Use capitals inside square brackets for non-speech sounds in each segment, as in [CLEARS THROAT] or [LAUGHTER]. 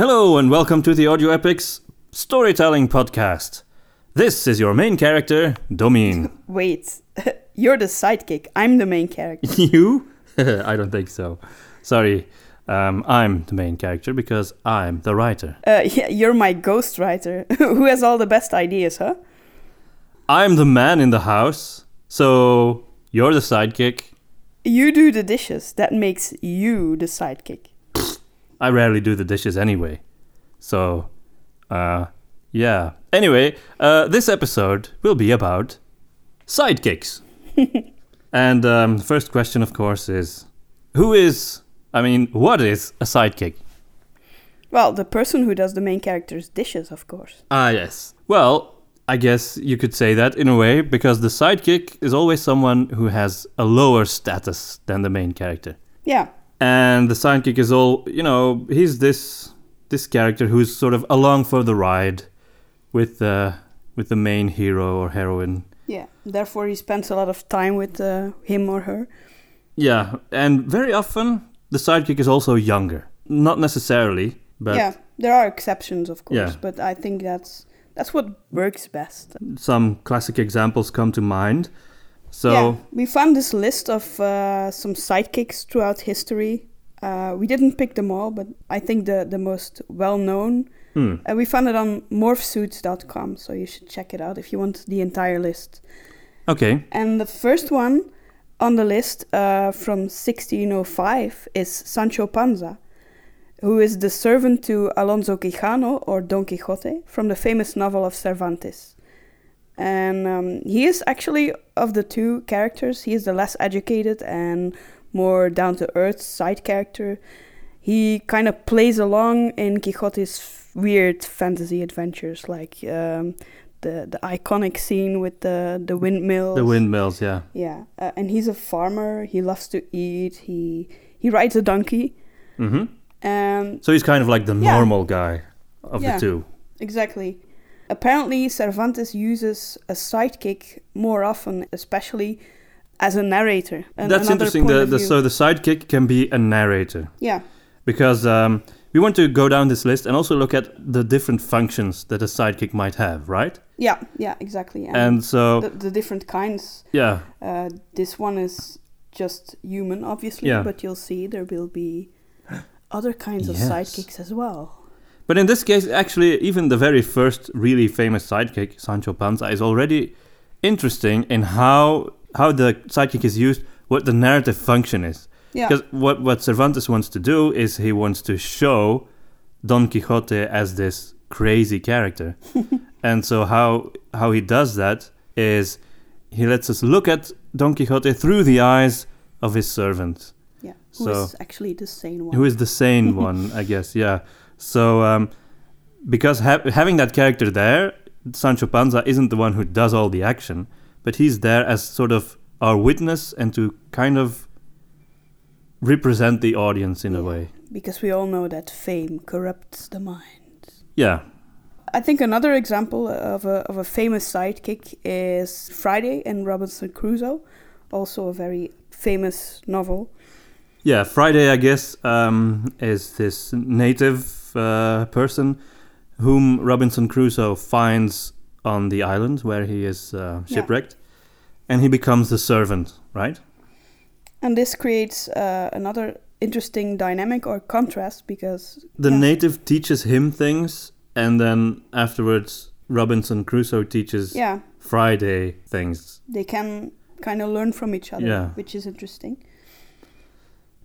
Hello, and welcome to the Audio Epics Storytelling Podcast. This is your main character, Domien. [LAUGHS] Wait, [LAUGHS] you're the sidekick. I'm the main character. [LAUGHS] you? I don't think so. Sorry, um, I'm the main character because I'm the writer. Uh, yeah, you're my ghostwriter. Who has all the best ideas, huh? I'm the man in the house, so you're the sidekick. You do the dishes. That makes you the sidekick. I rarely do the dishes anyway. So, uh, yeah. Anyway, uh, this episode will be about sidekicks. [LAUGHS] and um, the first question, of course, is who is, I mean, what is a sidekick? Well, the person who does the main character's dishes, of course. Ah, yes. Well, I guess you could say that in a way, because the sidekick is always someone who has a lower status than the main character. Yeah, and the sidekick is all you know he's this this character who's sort of along for the ride with the with the main hero or heroine yeah. Therefore, he spends a lot of time with uh, him or her. yeah and very often the sidekick is also younger not necessarily but yeah, there are exceptions, of course, Yeah. but I think that's that's what works best. some classic examples come to mind so yeah, we found this list of uh, some sidekicks throughout history. Uh, we didn't pick them all, but I think the the most well known. hmm, Uh, we found it on morphsuits.com, so you should check it out if you want the entire list. okay And the first one on the list uh, from 1605 is Sancho Panza, who is the servant to Alonso Quijano or Don Quixote from the famous novel of Cervantes. And um, he is actually, of the two characters, he is the less educated and more down to earth side character. He kind of plays along in Quixote's weird fantasy adventures, like um, the, the iconic scene with the, the windmills. the windmills yeah Yeah, uh, and he's a farmer. He loves to eat. He he rides a donkey. Mm-hmm. And so he's kind of like the Yeah. normal guy of Yeah. the two exactly, apparently Cervantes uses a sidekick more often, especially as a narrator. An- that's interesting the, the, so the sidekick can be a narrator yeah, because um, we want to go down this list and also look at the different functions that a sidekick might have, right? yeah, yeah, exactly. And, And so, the, the different kinds. yeah, Uh, this one is just human, obviously, Yeah. but you'll see there will be other kinds of sidekicks as well. But in this case, actually, even the very first really famous sidekick, Sancho Panza, is already interesting in how how the sidekick is used, what the narrative function is. Yeah, Because what what Cervantes wants to do is he wants to show Don Quixote as this crazy character, [LAUGHS] and so how how he does that is he lets us look at Don Quixote through the eyes of his servant, yeah. Who is so- actually the sane one? who is the sane [LAUGHS] one, I guess. Yeah. So um, because ha- having that character there, Sancho Panza isn't the one who does all the action, but he's there as sort of our witness and to kind of represent the audience in a way. because we all know that fame corrupts the mind. Yeah. I think another example of a, of a famous sidekick is Friday in Robinson Crusoe, also a very famous novel. Yeah, Friday, I guess, um, is this native uh, person whom Robinson Crusoe finds on the island where he is uh, Yeah. shipwrecked, and he becomes the servant, right? And this creates uh, another interesting dynamic or contrast because The Yeah. native teaches him things, and then afterwards, Robinson Crusoe teaches yeah, Friday things. they can kind of learn from each other, Yeah. which is interesting.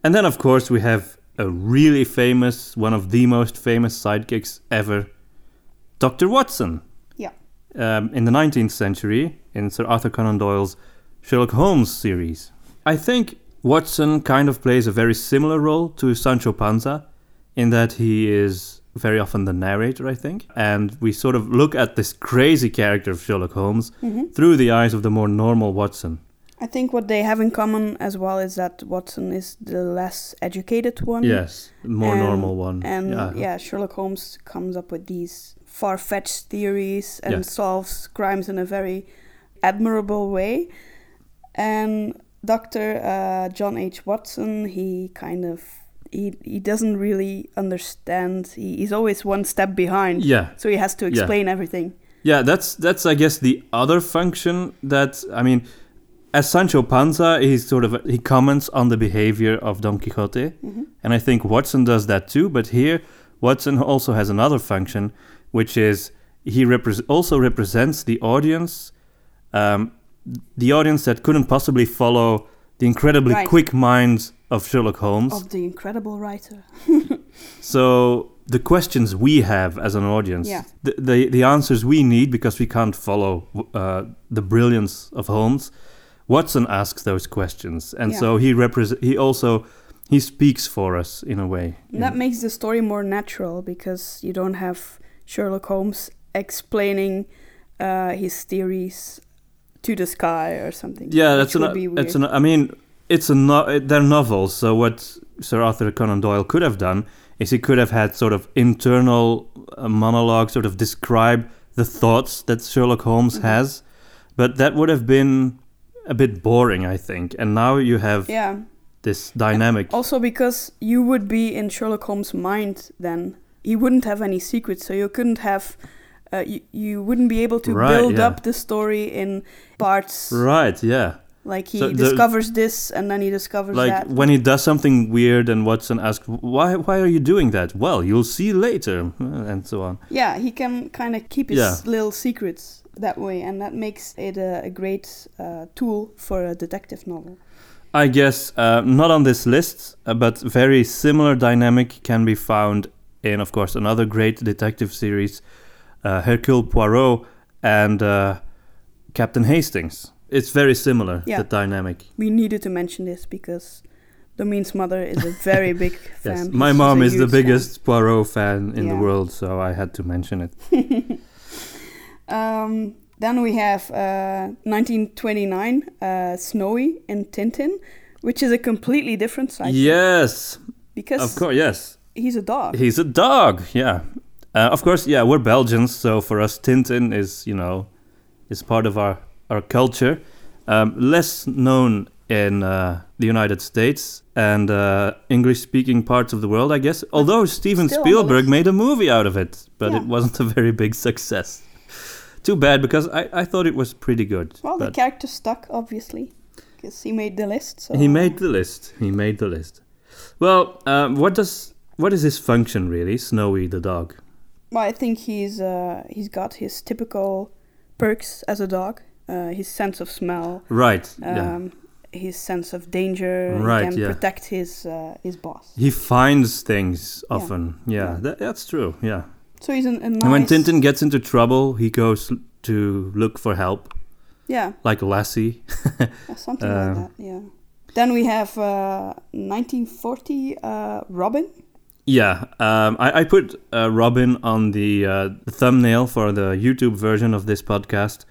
And then, of course, we have a really famous, one of the most famous sidekicks ever, Dr. Watson. Yeah. Um, in the 19th century, in Sir Arthur Conan Doyle's Sherlock Holmes series. I think Watson kind of plays a very similar role to Sancho Panza in that he is very often the narrator, I think. And we sort of look at this crazy character of Sherlock Holmes hmm through the eyes of the more normal Watson. I think what they have in common as well is that Watson is the less educated one. Yes, more And- normal one. And yeah. yeah. Sherlock Holmes comes up with these far fetched theories and Yeah. solves crimes in a very admirable way. And Dr. Uh, John H. Watson, he kind of he he doesn't really understand. He, he's always one step behind. Yeah, So he has to Yeah. explain everything. yeah. That's that's I guess the other function that I mean, as Sancho Panza, he's sort of he comments on the behavior of Don Quixote, Mhm. and I think Watson does that too. But here, Watson also has another function, which is he repres also represents the audience, um, the audience that couldn't possibly follow the incredibly Right. quick mind of Sherlock Holmes. Of the incredible writer. [LAUGHS] So the questions we have as an audience, Yeah. the, the the answers we need because we can't follow uh, the brilliance of Holmes. Watson asks those questions, and Yeah. so he represent. He also he speaks for us in a way. That makes the story more natural because you don't have Sherlock Holmes explaining uh, his theories to the sky or something. yeah, that's an. That's an. I mean, it's a. No, they're novels. So what Sir Arthur Conan Doyle could have done is he could have had sort of internal uh, monologue, sort of describe the thoughts that Sherlock Holmes Mhm. has, but that would have been a bit boring, I think. And now you have Yeah. this dynamic. Also because you would be in Sherlock Holmes' mind then. He wouldn't have any secrets, so you couldn't have. Uh, you, you wouldn't be able to Right, build yeah. up the story in parts. Right? Yeah. Like he So the- discovers this and then he discovers Like that. when he does something weird, and Watson asks, "Why? Why are you doing that?" Well, you'll see later, [LAUGHS] and so on. Yeah, he can kind of keep his Yeah. little secrets that way, and that makes it a, a great uh, tool for a detective novel. I guess uh, not on this list, uh, but very similar dynamic can be found in, of course, another great detective series, uh, Hercule Poirot and uh, Captain Hastings. It's very similar, Yeah. the dynamic. We needed to mention this because Domien's mother is a very [LAUGHS] big fan. Yes, my She's mom is the huge fan. biggest Poirot fan in the world, so I had to mention it. [LAUGHS] Um, then we have uh, 1929 uh, Snowy and Tintin, which is a completely different side Yes, because of course, yes. he's a dog. He's a dog, yeah. Uh, of course, yeah, we're Belgians, so for us, Tintin is, you know, is part of our, our culture. Um, less known in uh, the United States and uh, English speaking parts of the world, I guess. Although Steven still Spielberg made a movie out of it, but Yeah. it wasn't a very big success. Too bad because I, I thought it was pretty good. well, the character stuck, obviously, because he made the list. So he made the list. He made the list. Well, um, what does what is his function really? Snowy the dog. Well, I think he's uh, he's got his typical perks as a dog. Uh, his sense of smell, Right. yeah. um, his sense of danger. Right, He can yeah. protect his uh, his boss. He finds things Yeah. often. Yeah, Yeah. That, that's true. Yeah. So he's an, a nice. And when Tintin gets into trouble, he goes to look for help, Yeah, like Lassie. [LAUGHS] uh, something Um, like that. Yeah. Then we have uh, 1940 uh, Robin. yeah. Um, I, I put uh, Robin on the uh, thumbnail for the YouTube version of this podcast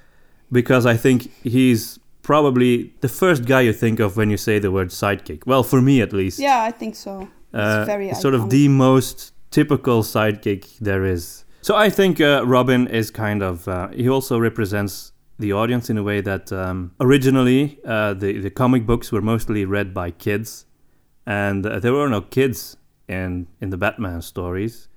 because I think he's probably the first guy you think of when you say the word sidekick. Well, for me at least. Yeah, I think so. uh, it's very sort of the most typical sidekick there is. So I think uh, Robin is kind of uh, he also represents the audience in a way that um, originally uh, the the comic books were mostly read by kids, and uh, there were no kids in in the Batman stories.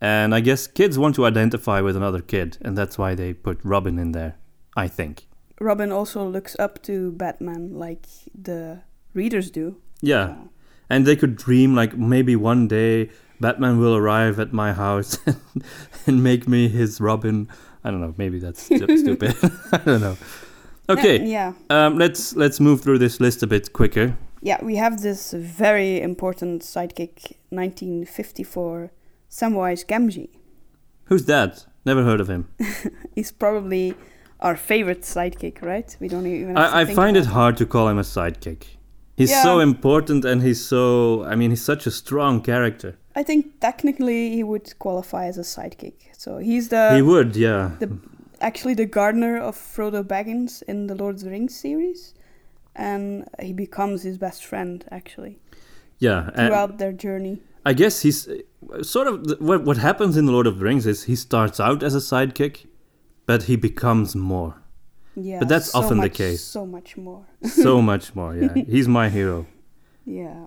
And I guess kids want to identify with another kid, and that's why they put Robin in there. I think. Robin also looks up to Batman like the readers do. Yeah. And they could dream like maybe one day Batman will arrive at my house [LAUGHS] and make me his Robin. I don't know. Maybe that's stu- [LAUGHS] stupid. [LAUGHS] I don't know. Okay, Yeah. um, let's let's move through this list a bit quicker. Yeah, we have this very important sidekick, 1954, Samwise Gamgee. Who's that? Never heard of him. He's probably our favorite sidekick, right? We don't even. I, I find it hard to call him a sidekick. He's so important and he's so. I mean, he's such a strong character. I think technically he would qualify as a sidekick. So he's the he would, yeah. the- actually the gardener of Frodo Baggins in the Lord of the Rings series, and he becomes his best friend actually Yeah, throughout their journey. I guess he's sort of what what happens in the Lord of the Rings is he starts out as a sidekick, but he becomes more. Yeah, But that's so often the case. So much more. so [LAUGHS] much more. Yeah, he's my hero. Yeah.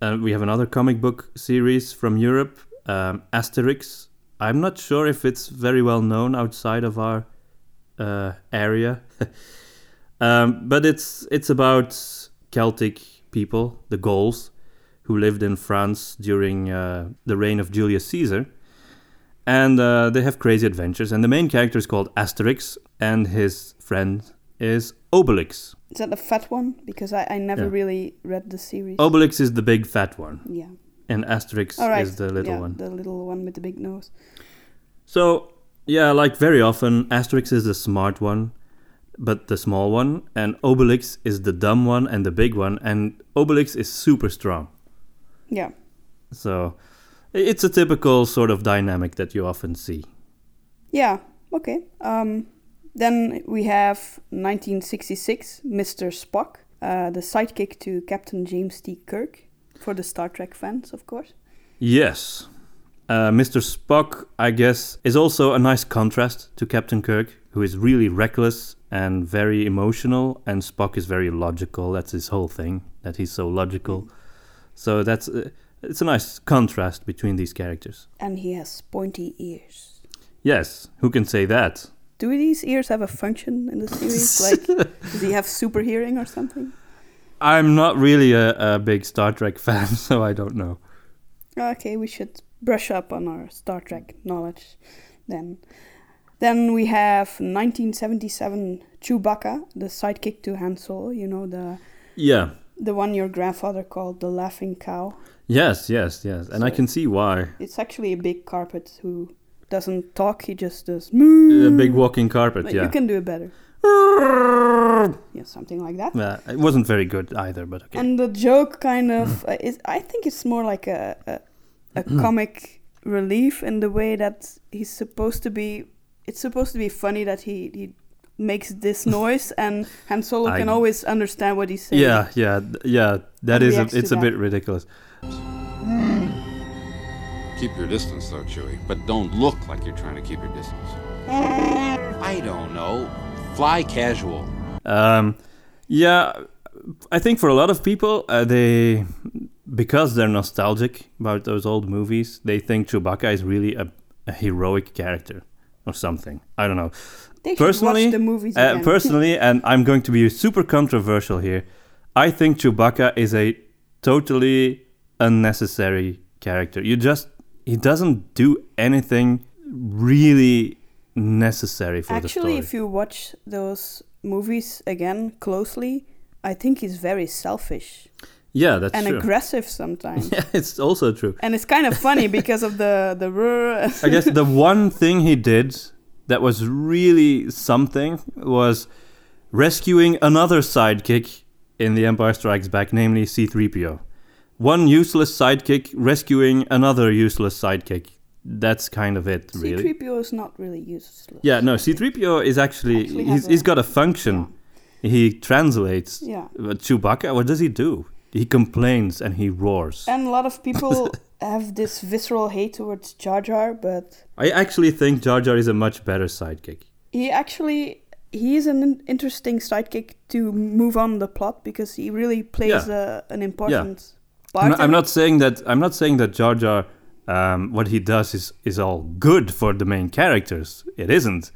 Uh, we have another comic book series from Europe, um, Asterix. I'm not sure if it's very well known outside of our uh, area, [LAUGHS] um, but it's it's about Celtic people, the Gauls, who lived in France during uh, the reign of Julius Caesar, and uh, they have crazy adventures. And the main character is called Asterix, and his friend is Obelix. Is that the fat one? Because I, I never Yeah. really read the series. Obelix is the big fat one, yeah. and Asterix right. is the little yeah, one. The little one with the big nose. So, yeah, like very often, Asterix is the smart one, but the small one, and Obelix is the dumb one and the big one, and Obelix is super strong. Yeah. So, it's a typical sort of dynamic that you often see. Yeah. Okay. Um, then we have 1966, Mr. Spock, uh, the sidekick to Captain James T. Kirk, for the Star Trek fans, of course. Yes. Uh, Mr. Spock, I guess, is also a nice contrast to Captain Kirk, who is really reckless and very emotional, and Spock is very logical. That's his whole thing, that he's so logical. So that's uh, it's a nice contrast between these characters. And he has pointy ears. Yes, who can say that? Do these ears have a function in the series? [LAUGHS] like, does he have super hearing or something? I'm not really a, a big Star Trek [LAUGHS] fan, so I don't know. Okay, we should brush up on our Star Trek knowledge then. Then we have 1977 Chewbacca, the sidekick to Han Solo, you know, the Yeah. the one your grandfather called the laughing cow. Yes, yes, yes. And I can see why. It's actually a big carpet who doesn't talk, he just does moo. A big walking carpet, But yeah. You can do it better. [LAUGHS] Yeah, something like that. Yeah, it wasn't very good either, but okay. And the joke kind of uh, is I think it's more like a a, a [CLEARS THROAT] comic relief in the way that he's supposed to be it's supposed to be funny that he he makes this [LAUGHS] noise and Han Solo I- can always understand what he's saying. Yeah, yeah, th- yeah. That is a, it's a that. bit ridiculous. [LAUGHS] Keep your distance, though, Chewie. But don't look like you're trying to keep your distance. I don't know. Fly casual. Um, yeah, I think for a lot of people, uh, they because they're nostalgic about those old movies, they think Chewbacca is really a, a heroic character or something. I don't know. They Personally, watch the movies Uh, again. personally, and I'm going to be super controversial here. I think Chewbacca is a totally unnecessary character. You just he doesn't do anything really necessary for Actually, if you watch those movies again closely, I think he's very selfish yeah, that's true. and true. aggressive [LAUGHS] sometimes. yeah, it's also true. and it's kind of funny because of the the. [LAUGHS] I guess the one thing he did that was really something was rescuing another sidekick in The Empire Strikes Back, namely C3PO. One useless sidekick rescuing another useless sidekick. That's kind of it, really. C3PO is not really useless. Yeah, no, C3PO is actually, Actually he's, have he's a- got a function. He translates. Yeah. But Chewbacca, what does he do? He complains and he roars. And a lot of [LAUGHS] people have this visceral hate towards Jar Jar, but I actually think Jar Jar is a much better sidekick. he actually he is an interesting sidekick to move on the plot because he really plays a, an important. I'm not, I'm not saying that. I'm not saying that Jar Jar, um, what he does is is all good for the main characters. It isn't.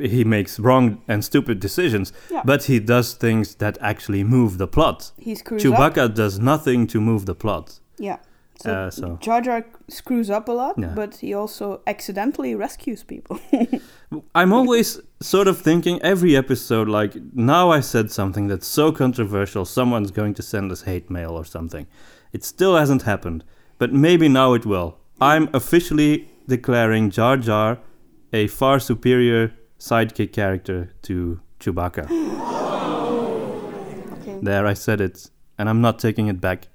He makes wrong and stupid decisions, Yeah. but he does things that actually move the plot. He screws up. Chewbacca does nothing to move the plot. Yeah. So, Uh, so- Jar Jar screws up a lot, Yeah. but he also accidentally rescues people. [LAUGHS] I'm always sort of thinking every episode, like, now I said something that's so controversial, someone's going to send us hate mail or something. It still hasn't happened, but maybe now it will. I'm officially declaring Jar Jar a far superior sidekick character to Chewbacca. okay. there, I said it, and I'm not taking it back.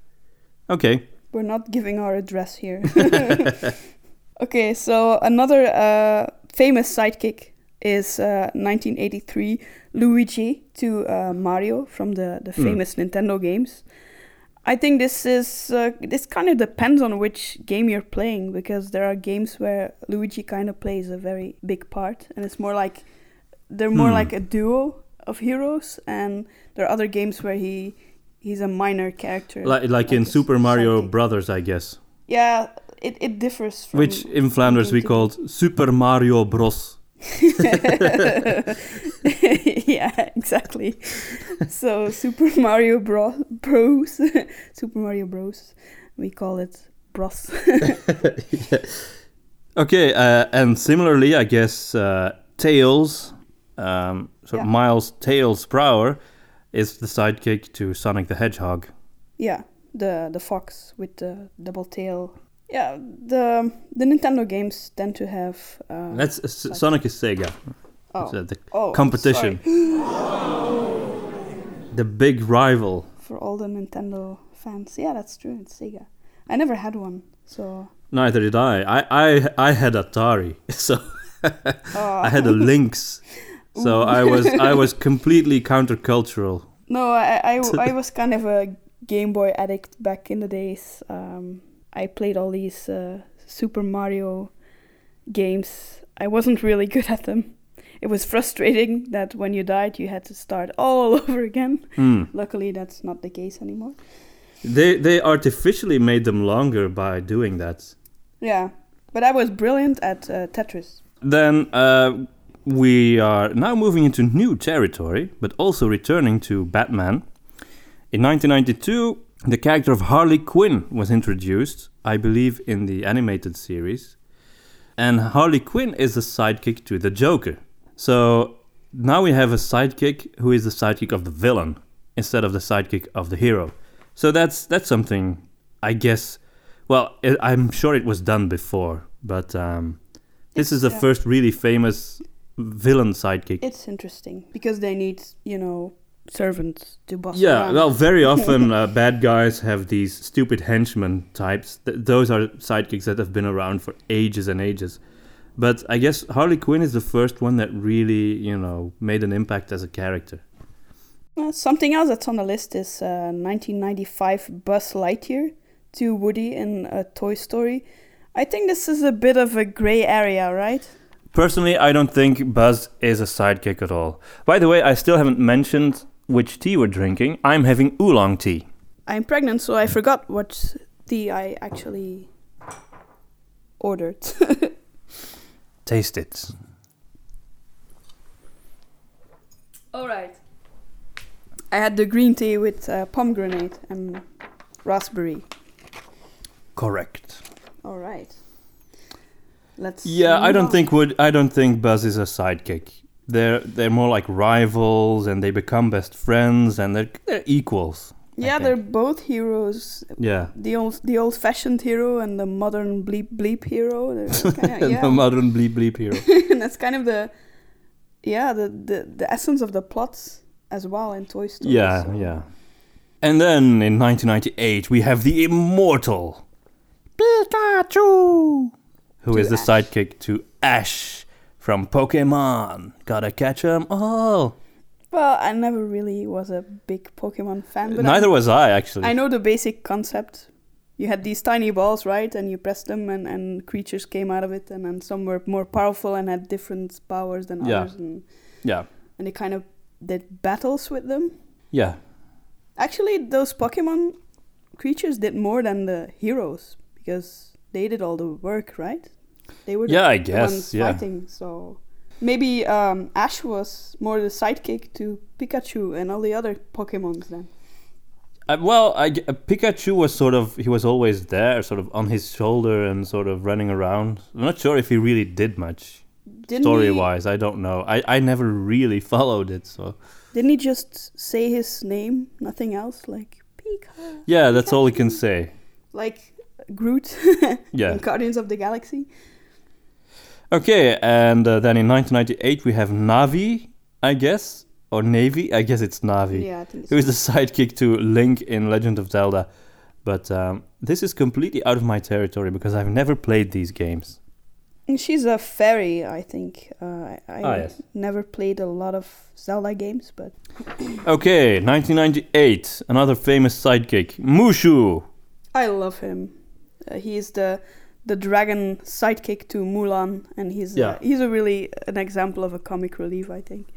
Okay, We're not giving our address here. [LAUGHS] [LAUGHS] okay, so another uh, famous sidekick is uh, 1983 Luigi to uh, Mario from the, the Hmm. famous Nintendo games. I think this is uh, this kind of depends on which game you're playing because there are games where Luigi kind of plays a very big part and it's more like they're more Hmm. like a duo of heroes and there are other games where he he's a minor character. Like, like in Super Mario sidekick. Brothers, I guess. Yeah, it, it differs from Which in Flanders we called Super Mario Bros. [LAUGHS] yeah, exactly. so Super Mario Bro- Bros, [LAUGHS] Super Mario Bros. We call it Bros. [LAUGHS] Okay, uh, and similarly, I guess uh, Tails, um, so Yeah. Miles Tails Prower, is the sidekick to Sonic the Hedgehog. yeah, the the fox with the double tail. Yeah, the the Nintendo games tend to have. Uh, That's S- Sonic is Sega. oh, So the oh, competition. the big rival. for all the Nintendo fans. Yeah, that's true. It's Sega. I never had one, so. Neither did I. I I, I had Atari, [LAUGHS] so Oh. I had a Lynx. So [LAUGHS] I was I was completely countercultural. No, I, I, I [LAUGHS] was kind of a Game Boy addict back in the days. Um, I played all these uh, Super Mario games. I wasn't really [LAUGHS] good at them. It was frustrating that when you died, you had to start all [LAUGHS] over again. Hmm. Luckily, that's not the case anymore. They they artificially made them longer by doing that. Yeah, but I was brilliant at uh, Tetris. Then uh, we are now moving into new territory, but also returning to Batman. In 1992, the character of Harley Quinn was introduced, I believe, in the animated series. And Harley Quinn is the sidekick to the Joker. So now we have a sidekick who is the sidekick of the villain instead of the sidekick of the hero. So that's that's something I guess. Well, i I'm sure it was done before, but um, this is the yeah. first really famous villain sidekick. It's interesting because they need, you know, servants to boss Yeah, around. well, very [LAUGHS] often uh, bad guys have these stupid henchmen types. Th- those are sidekicks that have been around for ages and ages. But I guess Harley Quinn is the first one that really, you know, made an impact as a character. Uh, something else that's on the list is uh, 1995 Buzz Lightyear to Woody in a Toy Story. I think this is a bit of a gray area, right? Personally, I don't think Buzz is a sidekick at all. By the way, I still haven't mentioned which tea we're drinking. I'm having oolong tea. I'm pregnant, so I forgot what tea I actually ordered. [LAUGHS] Taste it. All right. I had the green tea with uh, pomegranate and raspberry. Correct. All right. Let's. Yeah, I don't on. think would I don't think Buzz is a sidekick. They're they're more like rivals, and they become best friends, and they're they're equals. Yeah, they're both heroes. Yeah, The old, the old-fashioned hero and the modern bleep bleep hero. They're [LAUGHS] kinda, yeah. the modern bleep bleep hero. [LAUGHS] and that's kind of the, yeah, the, the the essence of the plots as well in Toy Story. yeah, so- yeah. And then in 1998 we have the immortal Pikachu, who To is the Ash. sidekick to Ash from Pokemon. Gotta catch 'em all. Well, I never really was a big Pokemon fan, but Neither I, was I actually. I know the basic concept. You had these tiny balls, right? And you pressed them, and, and creatures came out of it, and then some were more powerful and had different powers than Yeah. others, and Yeah, and they kind of did battles with them. yeah. Actually, those Pokemon creatures did more than the heroes because they did all the work, right? They were the Yeah, I guess, ones yeah. fighting. So maybe um, Ash was more the sidekick to Pikachu and all the other Pokemons then. Uh, well, I uh, Pikachu was sort of he was always there, sort of on his shoulder and sort of running around. I'm not sure if he really did much Didn't story he, wise. I don't know. I I never really [LAUGHS] followed it, so Didn't he just say his name, nothing else, like Pika, yeah, that's all he can say. like Groot [LAUGHS] Yeah. in Guardians of the Galaxy? Okay, and uh, then in 1998 we have Navi, I guess, or Navy. I guess it's Navi. Yeah, I think it's Who is the sidekick to Link in Legend of Zelda? But um, this is completely out of my territory because I've never played these games. She's a fairy, I think. Uh, I I Ah, yes. never played a lot of Zelda games, but [COUGHS] Okay, 1998, another famous sidekick, Mushu. I love him. Uh, he's the the dragon sidekick to Mulan, and he's Yeah. uh, he's a really an example of a comic relief, I think.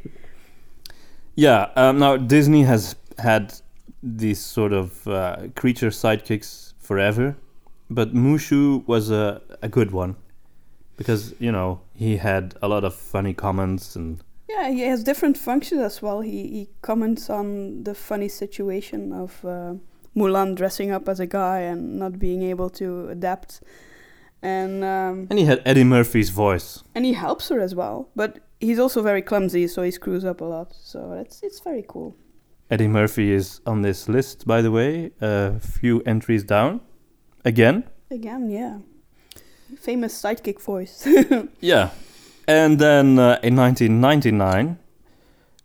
Yeah, um, now Disney has had these sort of uh, creature sidekicks forever, but Mushu was a, a good one because you know he had a lot of funny comments and Yeah, he has different functions as well. He he comments on the funny situation of uh, Mulan dressing up as a guy and not being able to adapt, and um, and he had Eddie Murphy's voice. and he helps her as well. But he's also very clumsy, so he screws up a lot. So it's it's very cool. Eddie Murphy is on this list, by the way, a few entries down. Again, Again, yeah, famous sidekick voice. [LAUGHS] yeah. And then uh, in 1999,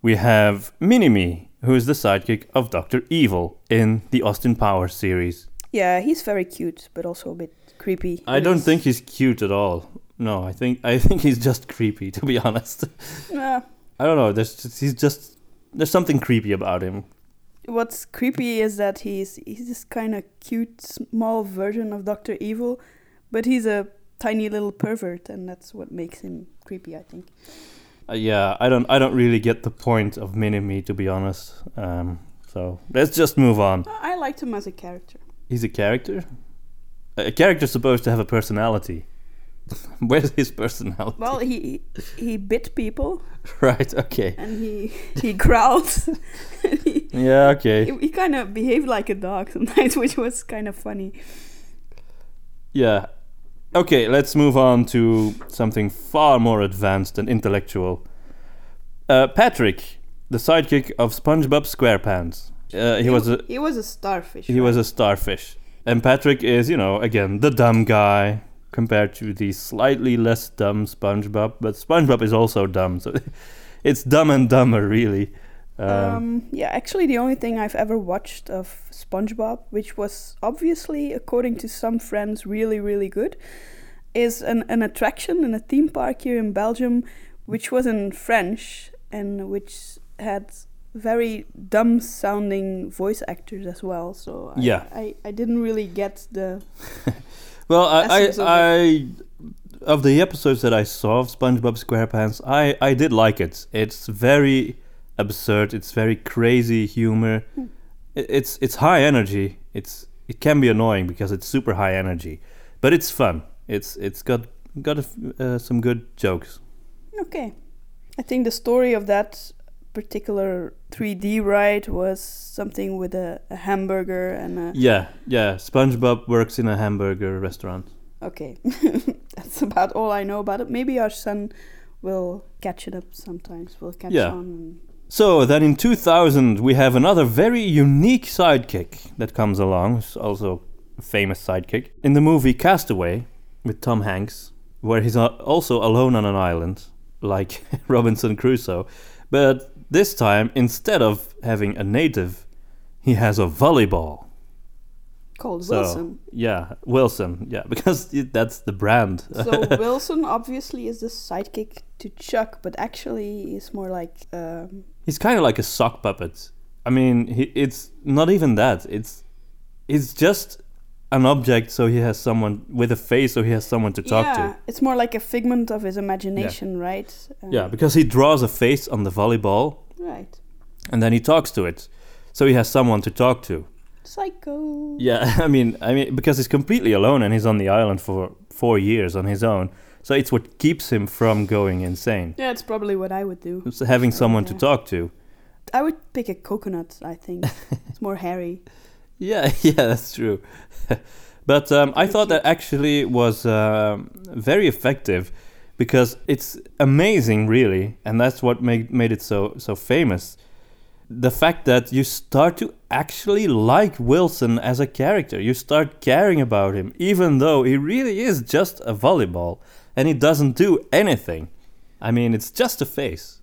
we have Mini-Me, who is the sidekick of Doctor Evil in the Austin Powers series. yeah, he's very cute, but also a bit creepy. I don't think he's cute at all. No, I think I think he's just creepy, [LAUGHS] to be honest. Yeah. I don't know. There's just, he's just there's something creepy about him. what's creepy is that he's he's this kind of cute small version of Doctor Evil, but he's a tiny little pervert, and that's what makes him creepy. I think. Uh, yeah, I don't I don't really get the point of Mini-Me, to be honest. Um, so let's just move on. I liked him as a character. He's a character. A character's supposed to have a personality. [LAUGHS] Where's his personality? Well, he he bit people [LAUGHS] right. Okay. and he he growled. he, [LAUGHS] Yeah. Okay. he, he kind of behaved like a dog sometimes, which was kind of funny. Yeah. Okay, let's move on to something far more advanced and intellectual. Uh, Patrick, the sidekick of SpongeBob SquarePants. Uh, he was a he was a starfish. he was a starfish, and Patrick is, you know, again the dumb guy compared to the slightly less dumb SpongeBob. But SpongeBob is also dumb, so [LAUGHS] it's dumb and dumber, really. Um, Um, yeah, actually, the only thing I've ever watched of SpongeBob, which was obviously, according to some friends, really, really good, is an, an attraction in a theme park here in Belgium, which was in French and which had very dumb sounding voice actors as well. So I, Yeah. I, I didn't really get the. [LAUGHS] Well, I, essence of I, I of the episodes that I saw of SpongeBob SquarePants, I, I did like it. It's very absurd. It's very crazy humor. I- It's it's high energy. It's it can be annoying because it's super high energy, but it's fun. It's it's got got a uh, some good jokes. Okay. I think the story of that particular 3D ride was something with a, a hamburger and a. Yeah, yeah. SpongeBob works in a hamburger restaurant. Okay, [LAUGHS] that's about all I know about it. Maybe our son will catch it up sometimes. We'll catch Yeah. on. So then in 2000 we have another very unique sidekick that comes along, who's also a famous sidekick, in the movie Castaway with Tom Hanks, where he's also alone on an island, like [LAUGHS] Robinson Crusoe. But this time, instead of having a native, he has a volleyball. called So, Wilson. Yeah, Wilson. Yeah, [LAUGHS] because that's the brand. So [LAUGHS] Wilson obviously is the sidekick to Chuck, but actually he's more like um, He's kind of like a sock puppet. I mean, he, it's not even that. It's it's just an object, so he has someone with a face, so he has someone to talk yeah, to. it's more like a figment of his imagination, right? Um, Yeah, because he draws a face on the volleyball, Right. and then he talks to it, so he has someone to talk to. Psycho. Yeah, [LAUGHS] I mean, I mean, because he's completely alone and he's on the island for four years on his own, so it's what keeps him from going insane. Yeah, it's probably what I would do. It's having So, someone to talk to. I would pick a coconut. I think [LAUGHS] it's more hairy. Yeah, [LAUGHS] yeah, that's true. [LAUGHS] but um, I thought that actually was um, very effective because it's amazing, really, and that's what made made it so so famous. The fact that you start to actually like Wilson as a character, you start caring about him, even though he really is just a volleyball and he doesn't do anything. I mean, it's just a face,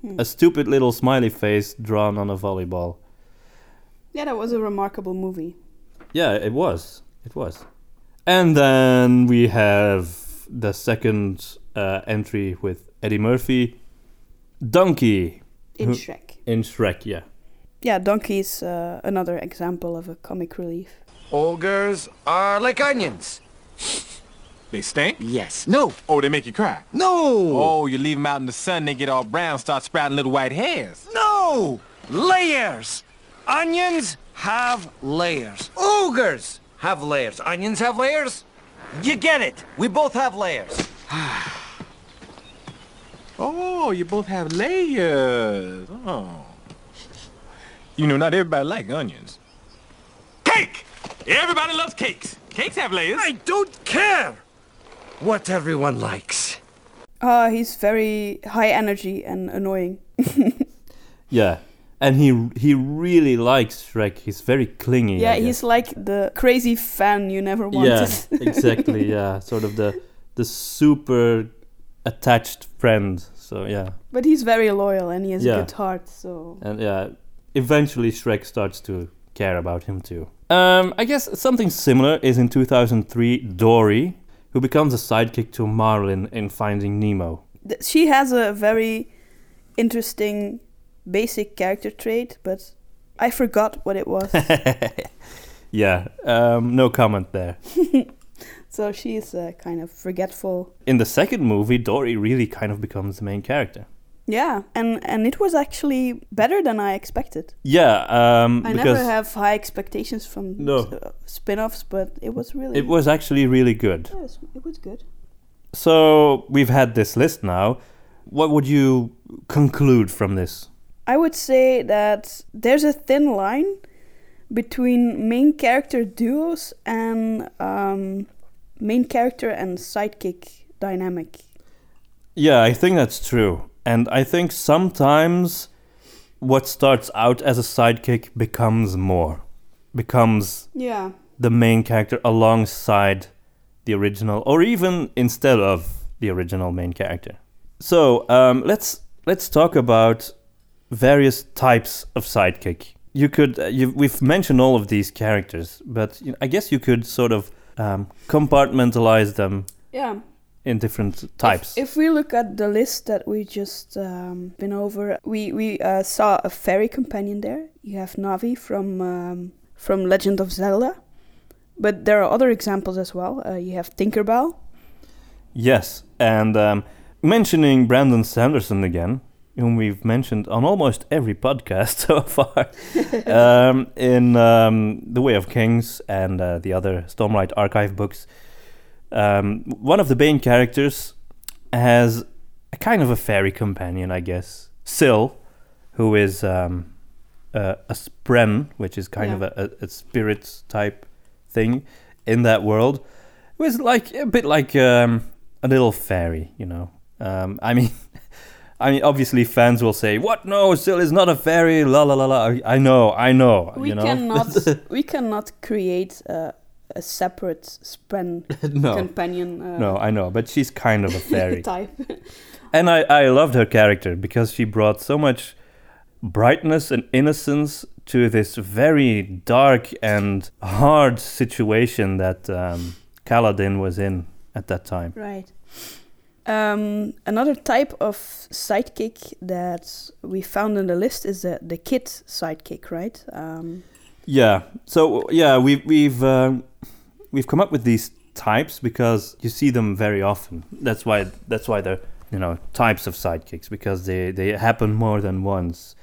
Hmm. a stupid little smiley face drawn on a volleyball. Yeah, that was a remarkable movie. Yeah, it was. It was. And then we have the second uh, entry with Eddie Murphy, Donkey In Who- Shrek. in Shrek. Yeah. Yeah, Donkey's uh, another example of a comic relief. Ogres are like onions. They stink? Yes. No. Oh, they make you cry. No. Oh, you leave them out in the sun, they get all brown, start sprouting little white hairs. No. Layers. Onions have layers. Ogres have layers. Onions have layers. You get it. We both have layers. [SIGHS] Oh, you both have layers. Oh. You know, not everybody like onions. Cake! Everybody loves cakes. Cakes have layers. I don't care what everyone likes. Ah, he's very high energy and annoying. [LAUGHS] Yeah, and he he really likes Shrek. He's very clingy. yeah, he's like the crazy fan you never wanted. Yeah, [LAUGHS] exactly. Yeah, sort of the the super attached friend. So yeah, but he's very loyal and he has Yeah. a good heart. So and yeah, eventually Shrek starts to care about him too. Um, I guess something similar is in 2003 Dory, who becomes a sidekick to Marlin in Finding Nemo. She has a very interesting basic character trait, but I forgot what it was. [LAUGHS] Yeah, um, no comment there. [LAUGHS] so she's uh, kind of forgetful. In the second movie, Dory really kind of becomes the main character. Yeah, and and it was actually better than I expected. Yeah, um, I never have high expectations from No. uh, spin-offs, but it was really it was actually really good. was, it was good. So we've had this list now. What would you conclude from this? I would say that there's a thin line between main character duos and um, main character and sidekick dynamic. Yeah, I think that's true. And I think sometimes what starts out as a sidekick becomes more, becomes Yeah. the main character alongside the original, or even instead of the original main character. So um, let's let's talk about various types of sidekick. You could uh, you, we've mentioned all of these characters, but you know, I guess you could sort of um, compartmentalize them Yeah. in different types. If, if we look at the list that we just um, been over, we we uh, saw a fairy companion there. You have Navi from um, from Legend of Zelda, but there are other examples as well. Uh, you have Tinkerbell. Yes, and um, mentioning Brandon Sanderson again, whom we've mentioned on almost every podcast [LAUGHS] so far, um, in um, The Way of Kings and uh, the other Stormlight Archive books. Um, one of the main characters has a kind of a fairy companion, I guess. Syl, who is um, a, a spren, which is kind Yeah. of a, a, a spirit type thing in that world. Who is like a bit like um, a little fairy, you know. Um, I mean, [LAUGHS] I mean, obviously fans will say, "What? No, Syl is not a fairy." La la la la. I, I know, I know. We you know? cannot [LAUGHS] we cannot create a, a separate spren [LAUGHS] no, companion. Uh, no, I know, but she's kind of a fairy. [LAUGHS] type. And I, I loved her character because she brought so much brightness and innocence to this very dark and hard situation that um, Kaladin was in at that time. Right. Um, another type of sidekick that we found in the list is the, the kid sidekick, right? Um, Yeah. So yeah, we've we've um, we've come up with these types because you see them very often. That's why that's why they're you know types of sidekicks because they they happen more than once.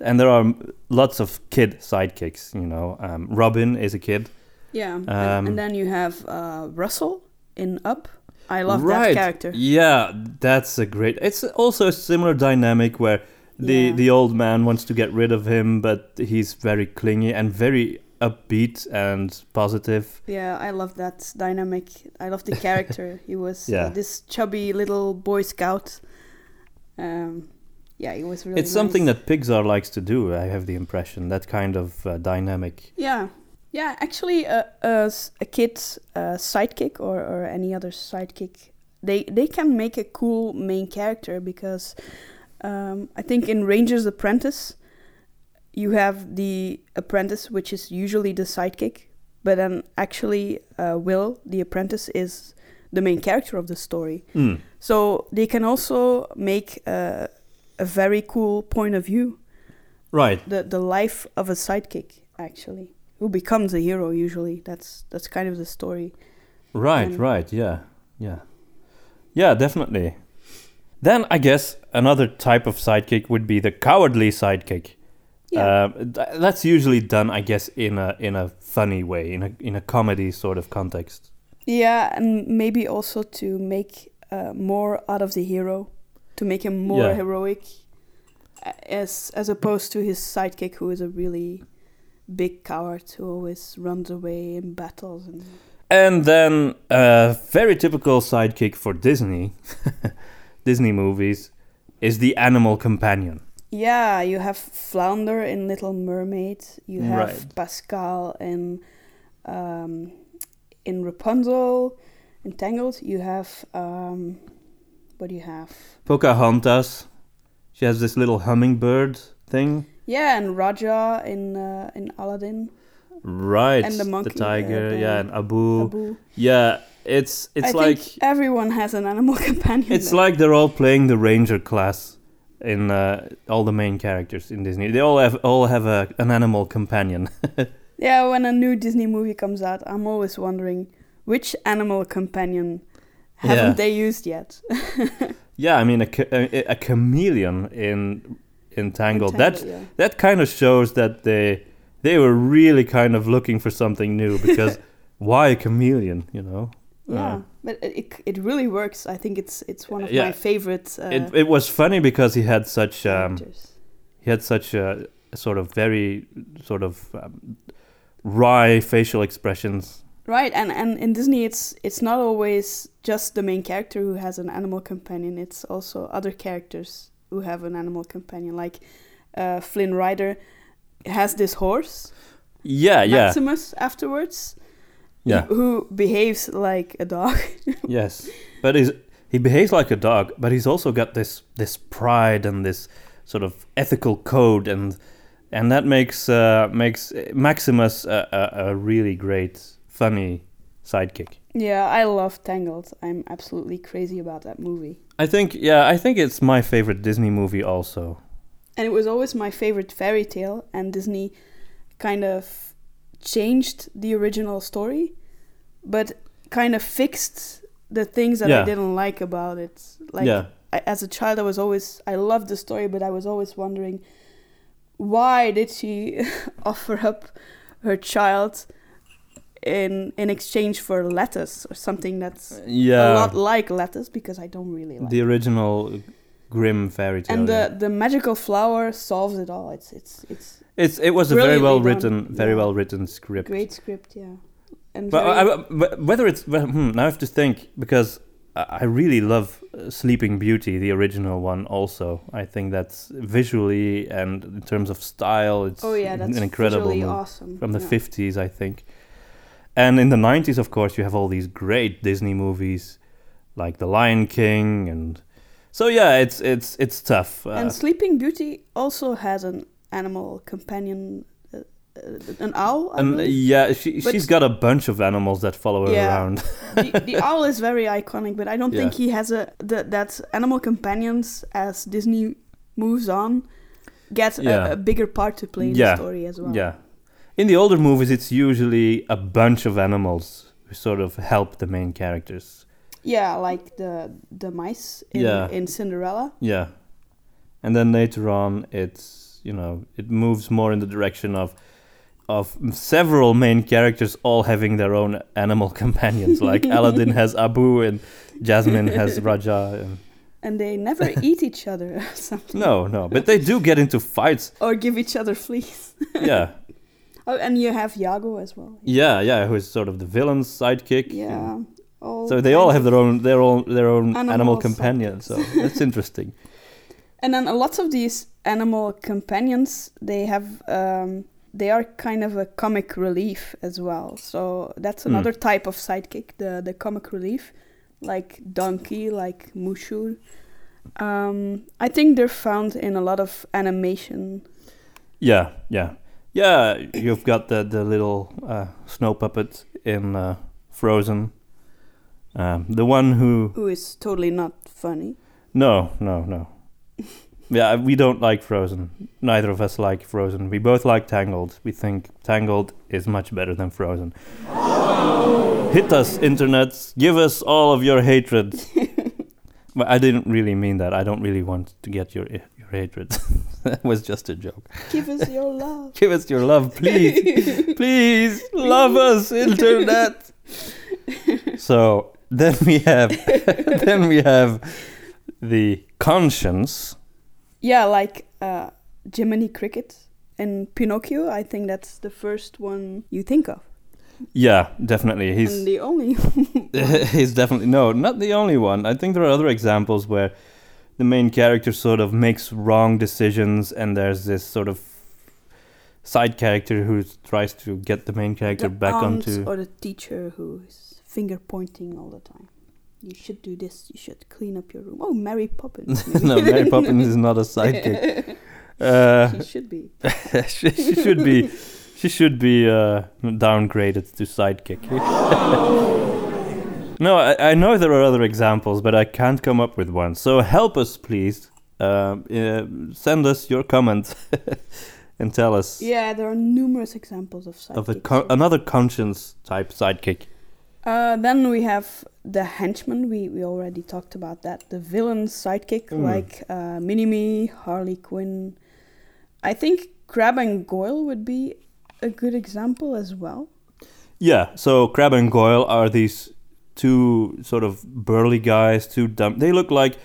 And there are lots of kid sidekicks. You know, um, Robin is a kid. yeah. and, Um, and then you have uh, Russell in Up. I love right. that character. Yeah, that's a great. It's also a similar dynamic where the Yeah. the old man wants to get rid of him, but he's very clingy and very upbeat and positive. Yeah, I love that dynamic. I love the [LAUGHS] character. he was Yeah. uh, this chubby little boy scout. Um, yeah, he was really. it's something that Pixar likes to do. I have the impression that kind of uh, dynamic. Yeah, yeah. Actually, a a, s- a kid uh, sidekick or, or any other sidekick, they they can make a cool main character because um, I think in Ranger's Apprentice, you have the apprentice, which is usually the sidekick, but then actually uh, Will, the apprentice, is the main character of the story. Mm. So they can also make a, a very cool point of view Right. the the life of a sidekick actually who becomes a hero usually that's that's kind of the story Right. And- right. Yeah. Yeah. Yeah. Definitely. Then I guess another type of sidekick would be the cowardly sidekick, Yeah. Um, th- that's usually done, I guess, in a in a funny way, in a in a comedy sort of context. Yeah, and maybe also to make uh, more out of the hero, to make him more Yeah. heroic, as as opposed to his sidekick, who is a really big coward who always runs away in battles. And And then a very typical sidekick for Disney, [LAUGHS] Disney movies, is the animal companion. yeah, you have Flounder in Little Mermaid. You have Right. Pascal in um, in Rapunzel, Entangled. You have um, what do you have? Pocahontas, she has this little hummingbird thing. Yeah, and Rajah in uh, in Aladdin. Right. And the monkey, uh, tiger, the yeah, and Abu. Abu. Yeah, it's it's I like think everyone has an animal [LAUGHS] companion. it's there. like they're all playing the ranger class in uh, all the main characters in Disney. They all have all have a, an animal companion. [LAUGHS] yeah. When a new Disney movie comes out, I'm always wondering which animal companion haven't Yeah. they used yet. [LAUGHS] yeah, I mean a, a, a chameleon in in Tangled. That yeah. that kind of shows that they they were really kind of looking for something new [LAUGHS] because why a chameleon? You know. Yeah, Uh, but it, it it really works. I think it's it's one of Yeah. my favorites. uh, it it was funny because he had such um, he had such a sort of very sort of um, wry facial expressions. Right, and and in Disney, it's it's not always just the main character who has an animal companion. It's also other characters who have an animal companion. Like uh, Flynn Rider has this horse, Yeah, yeah, Maximus, afterwards, yeah, who behaves like a dog. [LAUGHS] yes. But he's he behaves like a dog, but he's also got this this pride and this sort of ethical code, and and that makes uh, makes Maximus a, a, a really great, funny sidekick. yeah, I love Tangled. I'm absolutely crazy about that movie. I think, yeah, I think it's my favorite Disney movie also. And it was always my favorite fairy tale, and Disney kind of changed the original story, but kind of fixed the things that Yeah. I didn't like about it. Like yeah, I, as a child, I was always I loved the story, but I was always wondering why did she [LAUGHS] offer up her child in in exchange for lettuce or something that's yeah. a lot like lettuce because I don't really like. the original Grimm fairy tale. and yeah. the the magical flower solves it all. It's it's it's It's it was a very well written, done, very yeah. well written script. great script, yeah. And But I, I- but whether it's well, hmm, now I have to think because I really love uh, Sleeping Beauty, the original one. Also, I think that's visually and in terms of style, it's oh yeah, that's an incredible visually movie awesome from the yeah. fifties, I think. And in the nineties, of course, you have all these great Disney movies like The Lion King, and so yeah, it's it's it's tough. Uh, And Sleeping Beauty also has an animal companion, uh, uh, an owl. Believe. yeah, she But- she's got a bunch of animals that follow her Yeah. around. the, the [LAUGHS] owl is very iconic, but I don't think he has a the, that animal companions as Disney moves on get Yeah. a, a bigger part to play in Yeah. the story as well. Yeah. In the older movies, it's usually a bunch of animals who sort of help the main characters. Yeah, like the the mice in, Yeah. in Cinderella. Yeah. And then later on, it's, you know, it moves more in the direction of of several main characters all having their own animal [LAUGHS] companions. Like Aladdin has Abu and Jasmine has [LAUGHS] Rajah. And And they never [LAUGHS] eat each other or something. no, no. But they do get into fights. Or give each other fleas. Yeah. Oh, and you have Iago as well. Yeah, yeah, who is sort of the villain's sidekick. Yeah. So they all have their own their own their own animal companion. So [LAUGHS] that's interesting. And then a lot of these animal companions, they have, um, they are kind of a comic relief as well. So that's Hmm. another type of sidekick, the the comic relief, like Donkey, like Mushu. Um, I think they're found in a lot of animation. Yeah, yeah, yeah. You've got the the little uh, snow puppet in uh, Frozen. Um, the one who Who is totally not funny. no, no, no. [LAUGHS] Yeah, we don't like Frozen. Neither of us like Frozen. We both like Tangled. We think Tangled is much better than Frozen. [LAUGHS] Hit us, internet. Give us all of your hatred. [LAUGHS] but I didn't really mean that. I don't really want to get your hatred. [LAUGHS] that was just a joke. Give us your [LAUGHS] love. Give us your love, please. [LAUGHS] please love us, internet. so then we have then we have the conscience. Yeah, like uh, Jiminy Cricket and Pinocchio. I think that's the first one you think of. Yeah, definitely. He's and the only. he's definitely no, not the only one. I think there are other examples where the main character sort of makes wrong decisions, and there's this sort of side character who tries to get the main character the back onto. Or the teacher who is finger pointing all the time. You should do this. You should clean up your room. Oh, Mary Poppins. [LAUGHS] no, Mary Poppins is not a [LAUGHS] sidekick. Uh, she should be. [LAUGHS] she, she should be. She should be uh, downgraded to sidekick. No, I, I know there are other examples, but I can't come up with one. So help us, please. Um, uh, send us your comments [LAUGHS] and tell us Yeah, there are numerous examples of sidekicks. of a con- another conscience type sidekick. Uh, then we have the henchman. We we already talked about that. The villain sidekick, Mm. like uh, Mini-Me, Harley Quinn. I think Crabbe and Goyle would be a good example as well. Yeah, so Crabbe and Goyle are these two sort of burly guys, two dumb. They look like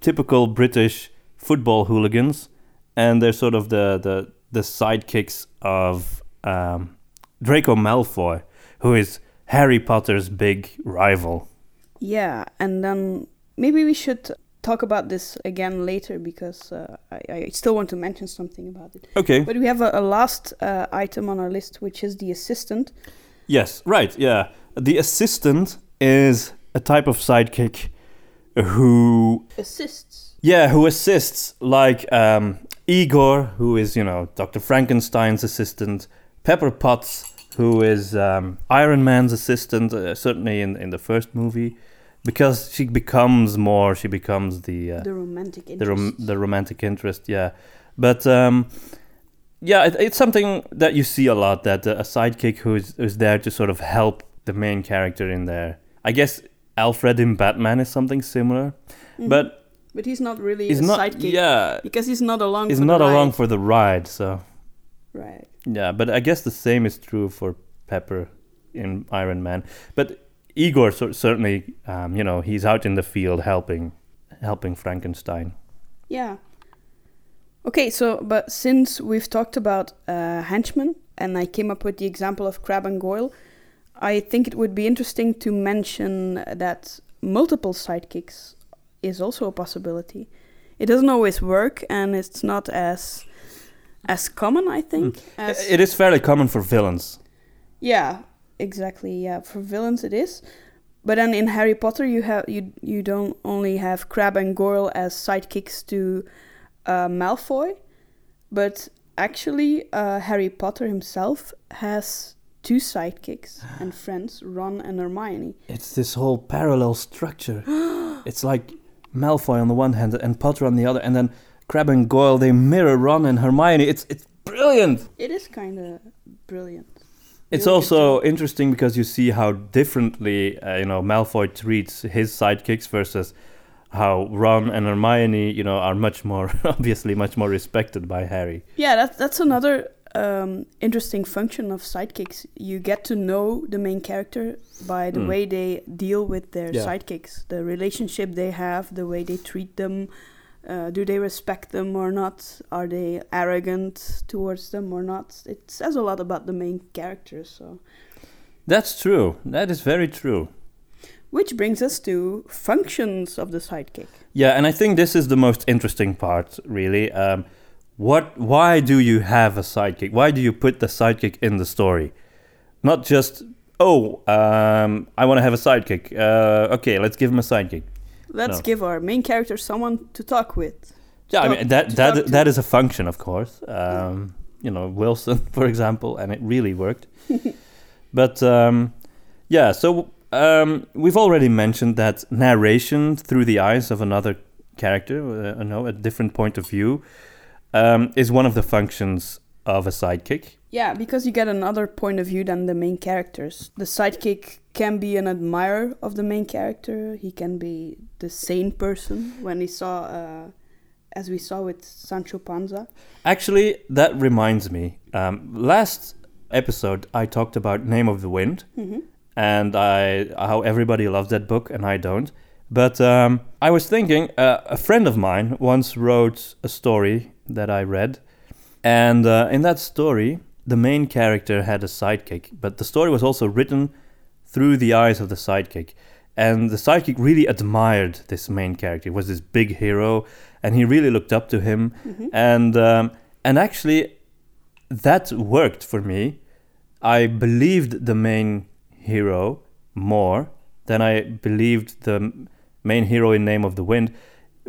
typical British football hooligans, and they're sort of the the the sidekicks of um, Draco Malfoy, who is Harry Potter's big rival. Yeah, and then maybe we should talk about this again later because uh, I, I still want to mention something about it. Okay. But we have a, a last uh, item on our list, which is the assistant. Yes, right, yeah. The assistant is a type of sidekick who Assists. Yeah, who assists, like um, Igor, who is, you know, Dr. Frankenstein's assistant, Pepper Potts, who is um, Iron Man's assistant, uh, certainly in, in the first movie, because she becomes more, she becomes the uh, The romantic the, interest. rom- the romantic interest, yeah. But um, yeah, it, it's something that you see a lot that uh, a sidekick who is, who's there to sort of help the main character in there. I guess Alfred in Batman is something similar, Mhm. but But he's not really he's a not. sidekick Yeah, because he's not along. he's for not the along ride. for the ride. So Right. yeah, but I guess the same is true for Pepper in Iron Man. But Igor cer- certainly, um, you know, he's out in the field helping, helping Frankenstein. Yeah. Okay, so but since we've talked about uh, henchmen, and I came up with the example of Crabbe and Goyle, I think it would be interesting to mention that multiple sidekicks is also a possibility. It doesn't always work, and it's not as as common, I think. As It is fairly common for villains. Yeah, exactly. Yeah, for villains it is. But then in Harry Potter, you have you you don't only have Crabbe and Goyle as sidekicks to uh, Malfoy, but actually uh, Harry Potter himself has two sidekicks and friends, Ron and Hermione. It's this whole parallel structure. [GASPS] it's like Malfoy on the one hand and Potter on the other, and then Crabbe and Goyle they mirror Ron and Hermione. It's it's brilliant. It is kind of brilliant. It's Really also interesting because you see how differently uh, you know Malfoy treats his sidekicks versus how Ron and Hermione you know are much more [LAUGHS] obviously much more respected by Harry. Yeah, that's that's another um, interesting function of sidekicks. You get to know the main character by the Mm. way they deal with their Yeah. sidekicks, the relationship they have, the way they treat them. Uh, do they respect them or not? Are they arrogant towards them or not? It says a lot about the main character. So, That's true. That is very true. which brings us to functions of the sidekick. Yeah, and I think this is the most interesting part, really. Um, what? Why do you have a sidekick? Why do you put the sidekick in the story? Not just oh, um, I want to have a sidekick. Uh, okay, let's give him a sidekick. Let's No. give our main character someone to talk with. Yeah, I mean that that talk that is a function, of course. Um, you know, Wilson, [LAUGHS] for example, and it really worked. [LAUGHS] but um, yeah, so um, we've already mentioned that narration through the eyes of another character, uh, you know, a different point of view, um, is one of the functions of a sidekick. Yeah, because you get another point of view than the main characters. The sidekick can be an admirer of the main character. He can be the sane person when he saw uh, as we saw with Sancho Panza. Actually, that reminds me. Um, last episode, I talked about Name of the Wind, and I how everybody loves that book, and I don't. But um, I was thinking, uh, a friend of mine once wrote a story that I read, and uh, in that story, the main character had a sidekick, but the story was also written through the eyes of the sidekick. And the sidekick really admired this main character. He was this big hero, and he really looked up to him. And um, and actually, that worked for me. I believed the main hero more than I believed the main hero in Name of the Wind,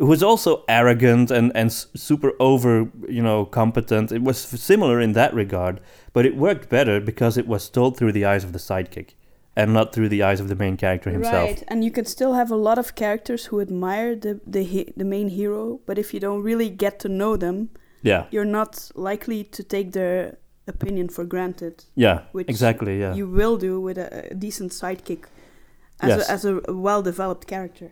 who was also arrogant and and super over, you know, competent. It was similar in that regard, but it worked better because it was told through the eyes of the sidekick and not through the eyes of the main character himself. Right, and you can still have a lot of characters who admire the the he- the main hero, but if you don't really get to know them, Yeah. you're not likely to take their opinion for granted. Yeah. Which exactly. Yeah. You will do with a, a decent sidekick, as Yes. a, as a, a well-developed character.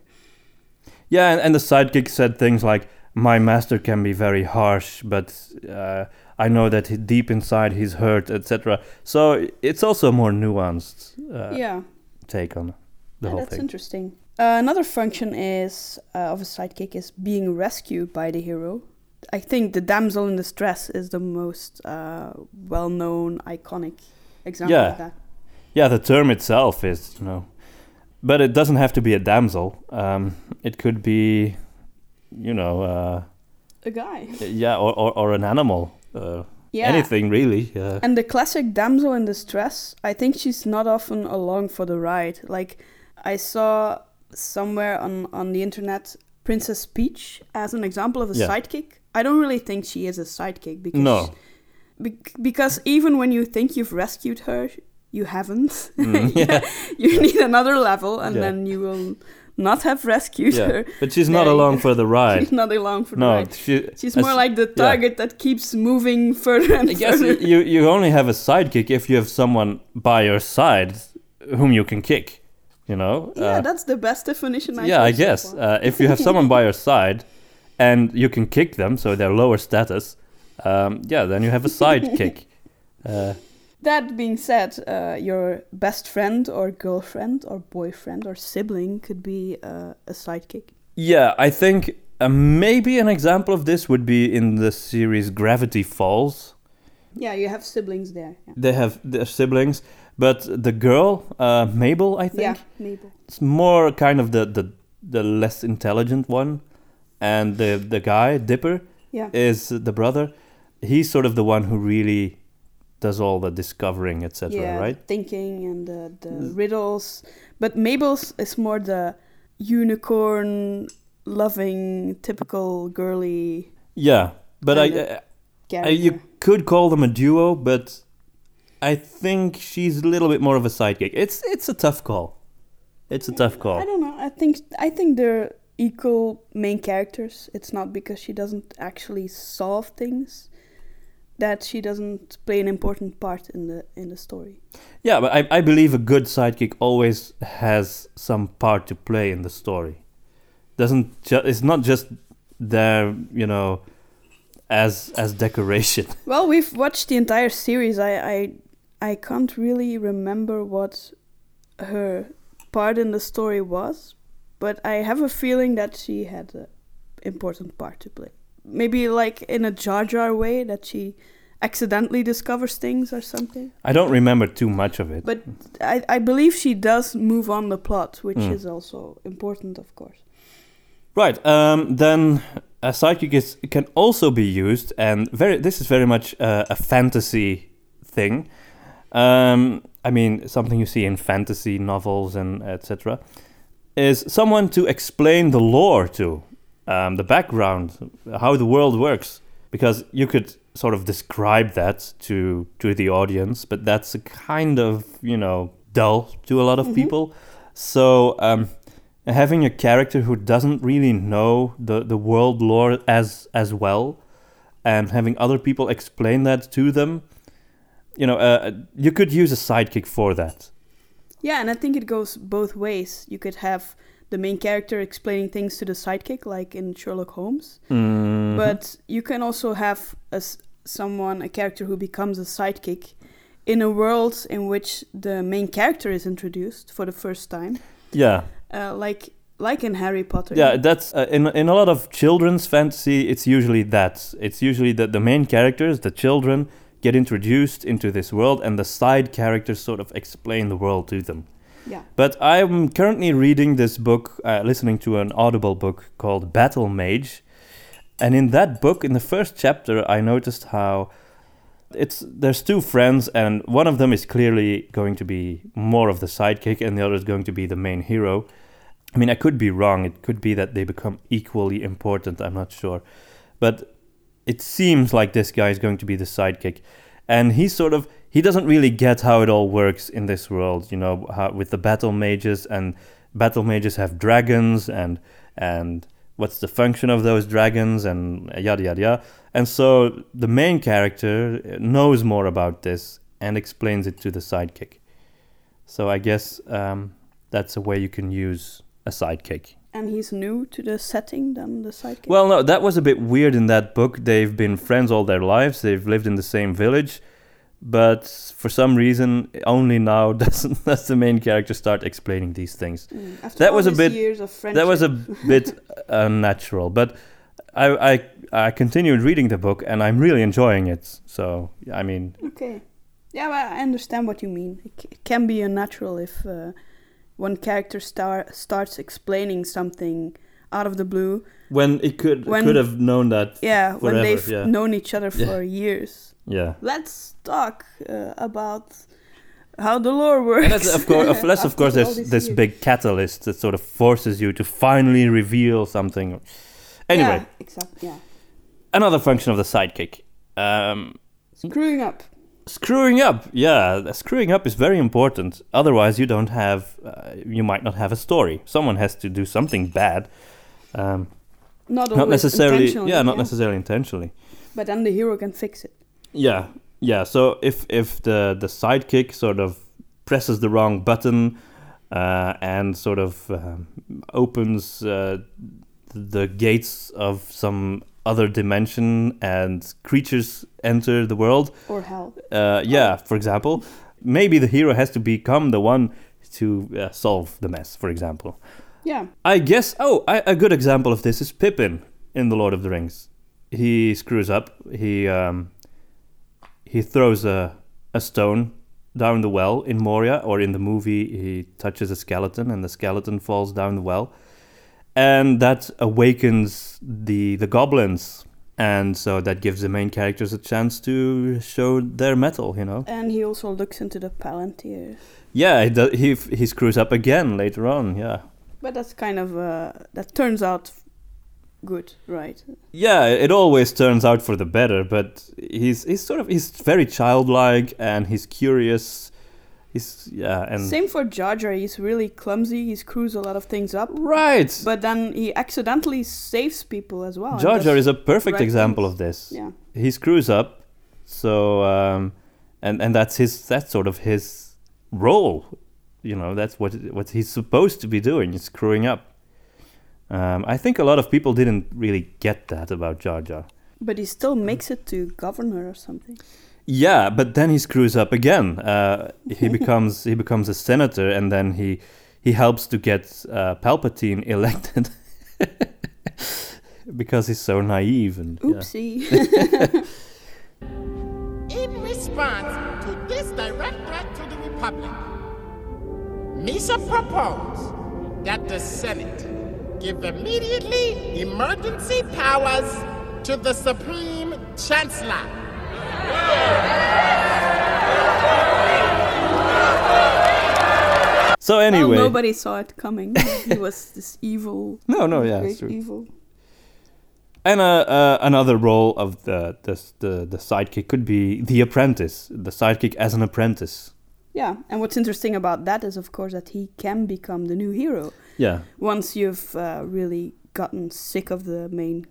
Yeah, and, and the sidekick said things like, "My master can be very harsh, but uh, I know that he, deep inside he's hurt, etc." So it's also a more nuanced uh, yeah, take on the yeah whole that's thing. interesting. Uh, another function is uh, of a sidekick is being rescued by the hero. I think the damsel in distress is the most uh, well-known, iconic example Yeah. of that. Yeah, the term itself is, you know, but it doesn't have to be a damsel. Um, it could be, you know, uh, A guy. yeah, or, or, or an animal. Uh, Yeah. Anything really. Uh, And the classic damsel in distress, I think she's not often along for the ride. Like I saw somewhere on on the internet Princess Peach as an example of a Yeah. sidekick. I don't really think she is a sidekick because No. bec- because even when you think you've rescued her, you haven't. Mm, [LAUGHS] yeah. [LAUGHS] you need another level, and Yeah. then you will not have rescued yeah. her. But she's not along for the [LAUGHS] ride. She's not along for the no, ride. she, She's more like the target that keeps moving further and Yes, further. you, you only have a sidekick if you have someone by your side whom you can kick. You know. Yeah, Uh, that's the best definition I yeah, I guess uh, if you have someone by your side and you can kick them, so they're lower status. Um, yeah, then you have a sidekick. Uh, That being said, uh, your best friend or girlfriend or boyfriend or sibling could be uh, a sidekick. yeah, I think uh, maybe an example of this would be in the series Gravity Falls. Yeah, you have siblings there. Yeah, They have their siblings, but the girl, uh, Mabel, I think, yeah Mabel. it's more kind of the, the the less intelligent one, and the the guy Dipper Yeah. is the brother. He's sort of the one who really does all the discovering, etc. yeah, Right? thinking and the, the mm. riddles. But Mabel's is more the unicorn loving, typical girly Yeah, but I, Kind of. I, you could call them a duo, but I think she's a little bit more of a sidekick. It's it's a tough call. It's a tough call. I don't know. I think I think they're equal main characters. It's not because she doesn't actually solve things that she doesn't play an important part in the in the story. Yeah, but I, I believe a good sidekick always has some part to play in the story. Doesn't ju- it's not just there, you know, as as decoration. [LAUGHS] Well, we've watched the entire series. I I I can't really remember what her part in the story was, but I have a feeling that she had an important part to play. Maybe like in a Jar Jar way that she accidentally discovers things or something. I don't remember too much of it. But I, I believe she does move on the plot, which Mm. is also important, of course. Right. Um, then a sidekick is can also be used, and very. This is very much uh, a fantasy thing. Um, I mean, something you see in fantasy novels and etc. Is someone to explain the lore to, um, the background, how the world works, because you could sort of describe that to to the audience, but that's a kind of you know dull to a lot of people. So um, having a character who doesn't really know the, the world lore as as well and having other people explain that to them you know uh, you could use a sidekick for that Yeah, and I think it goes both ways. You could have the main character explaining things to the sidekick, like in Sherlock Holmes. Mhm. But you can also have a someone, a character who becomes a sidekick, in a world in which the main character is introduced for the first time, yeah, uh, like like in Harry Potter. yeah. That's uh, in in a lot of children's fantasy. It's usually that. It's usually that the main characters, the children, get introduced into this world, and the side characters sort of explain the world to them. Yeah. But I'm currently reading this book, uh, listening to an Audible book called Battle Mage. And in that book, in the first chapter, I noticed how it's there's two friends, and one of them is clearly going to be more of the sidekick, and the other is going to be the main hero. I mean, I could be wrong. It could be that they become equally important. I'm not sure. But it seems like this guy is going to be the sidekick. And he sort of he doesn't really get how it all works in this world, you know, how, with the battle mages and battle mages have dragons and and what's the function of those dragons and yada yada yada. And so the main character knows more about this and explains it to the sidekick. So I guess um, that's a way you can use a sidekick. And he's new to the setting than the sidekick. Well, no, that was a bit weird in that book. They've been friends all their lives. They've lived in the same village, but for some reason, only now [LAUGHS] does does the main character start explaining these things. Mm, After that all was a these bit- Years of friendship. That was a [LAUGHS] bit unnatural, but I, I I continued reading the book and I'm really enjoying it. So I mean, Okay. Yeah, well, I understand what you mean. It, c- it can be unnatural if uh, one character star starts explaining something out of the blue. when it could When- could have known that. Yeah, when they've yeah. known each other Yeah. for years. Yeah. Let's talk uh, about how the lore works. Of course, that's of [LAUGHS] course, there's this years. big catalyst that sort of forces you to finally reveal something. Anyway, Yeah, exactly. Yeah. another function of the sidekick. Um, Screwing up. screwing up, yeah, screwing up is very important. Otherwise, you don't have, uh, you might not have a story. Someone has to do something bad. Um, Not, not necessarily, yeah, not necessarily intentionally. But then the hero can fix it. Yeah, yeah. So if if the the sidekick sort of presses the wrong button uh, and sort of um, opens uh, the gates of some other dimension and creatures enter the world, Or hell. uh, yeah, for example, maybe the hero has to become the one to uh, solve the mess. For example, Yeah. I guess. Oh, I, a good example of this is Pippin in the Lord of the Rings. He screws up. He um, he throws a a stone down the well in Moria, or in the movie, he touches a skeleton and the skeleton falls down the well, and that awakens the the goblins, and so that gives the main characters a chance to show their mettle. You know. And he also looks into the Palantir. Yeah, he he he screws up again later on. Yeah. But that's kind of uh, that turns out good, right? Yeah, it always turns out for the better, but he's he's sort of he's very childlike and he's curious. He's yeah, and Same for Jar Jar. He's really clumsy. He screws a lot of things up. right. But then he accidentally saves people as well. Jar Jar is a perfect example things. of this. Yeah. He screws up, so um, and and that's his that's sort of his role. You know, that's what what he's supposed to be doing. He's screwing up. Um, I think a lot of people didn't really get that about Jar Jar. But he still makes it to governor or something. Yeah, but then he screws up again. Uh, he [LAUGHS] becomes he becomes a senator, and then he he helps to get uh, Palpatine [LAUGHS] elected [LAUGHS] because he's so naive and yeah. Oopsie. In response to this direct threat to the Republic, Misa proposed that the Senate give immediately emergency powers to the Supreme Chancellor. So well, anyway, nobody saw it coming. he [LAUGHS] was this evil. No, no, yeah, great true. evil. and uh, uh, another role of the, the the the sidekick could be the apprentice, the sidekick as an apprentice. Yeah, and what's interesting about that is, of course, that he can become the new hero Yeah, once you've uh, really gotten sick of the main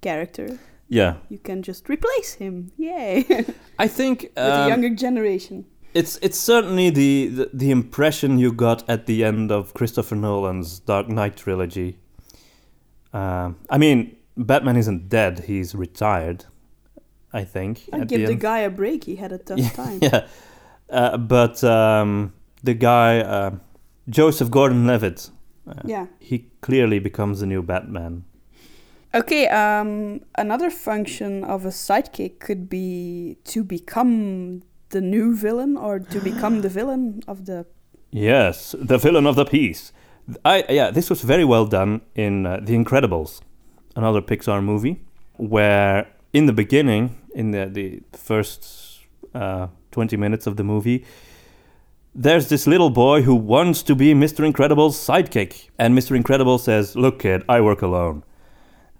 character. yeah. You can just replace him. Yay! [LAUGHS] I think With the um, younger generation. it's it's certainly the, the the impression you got at the end of Christopher Nolan's Dark Knight trilogy. Um, I mean, Batman isn't dead; he's retired. I think. I'd give the end. guy a break. He had a tough [LAUGHS] time. yeah, uh, but um, the guy uh, Joseph Gordon-Levitt, uh, Yeah. he clearly becomes the new Batman. Okay, um, another function of a sidekick could be to become the new villain or to become the villain of the. Yes, the villain of the piece. I yeah, this was very well done in uh, The Incredibles, another Pixar movie, where in the beginning, in the the first uh, twenty minutes of the movie, there's this little boy who wants to be Mr. Incredible's sidekick, and Mr. Incredible says, "Look, kid, I work alone."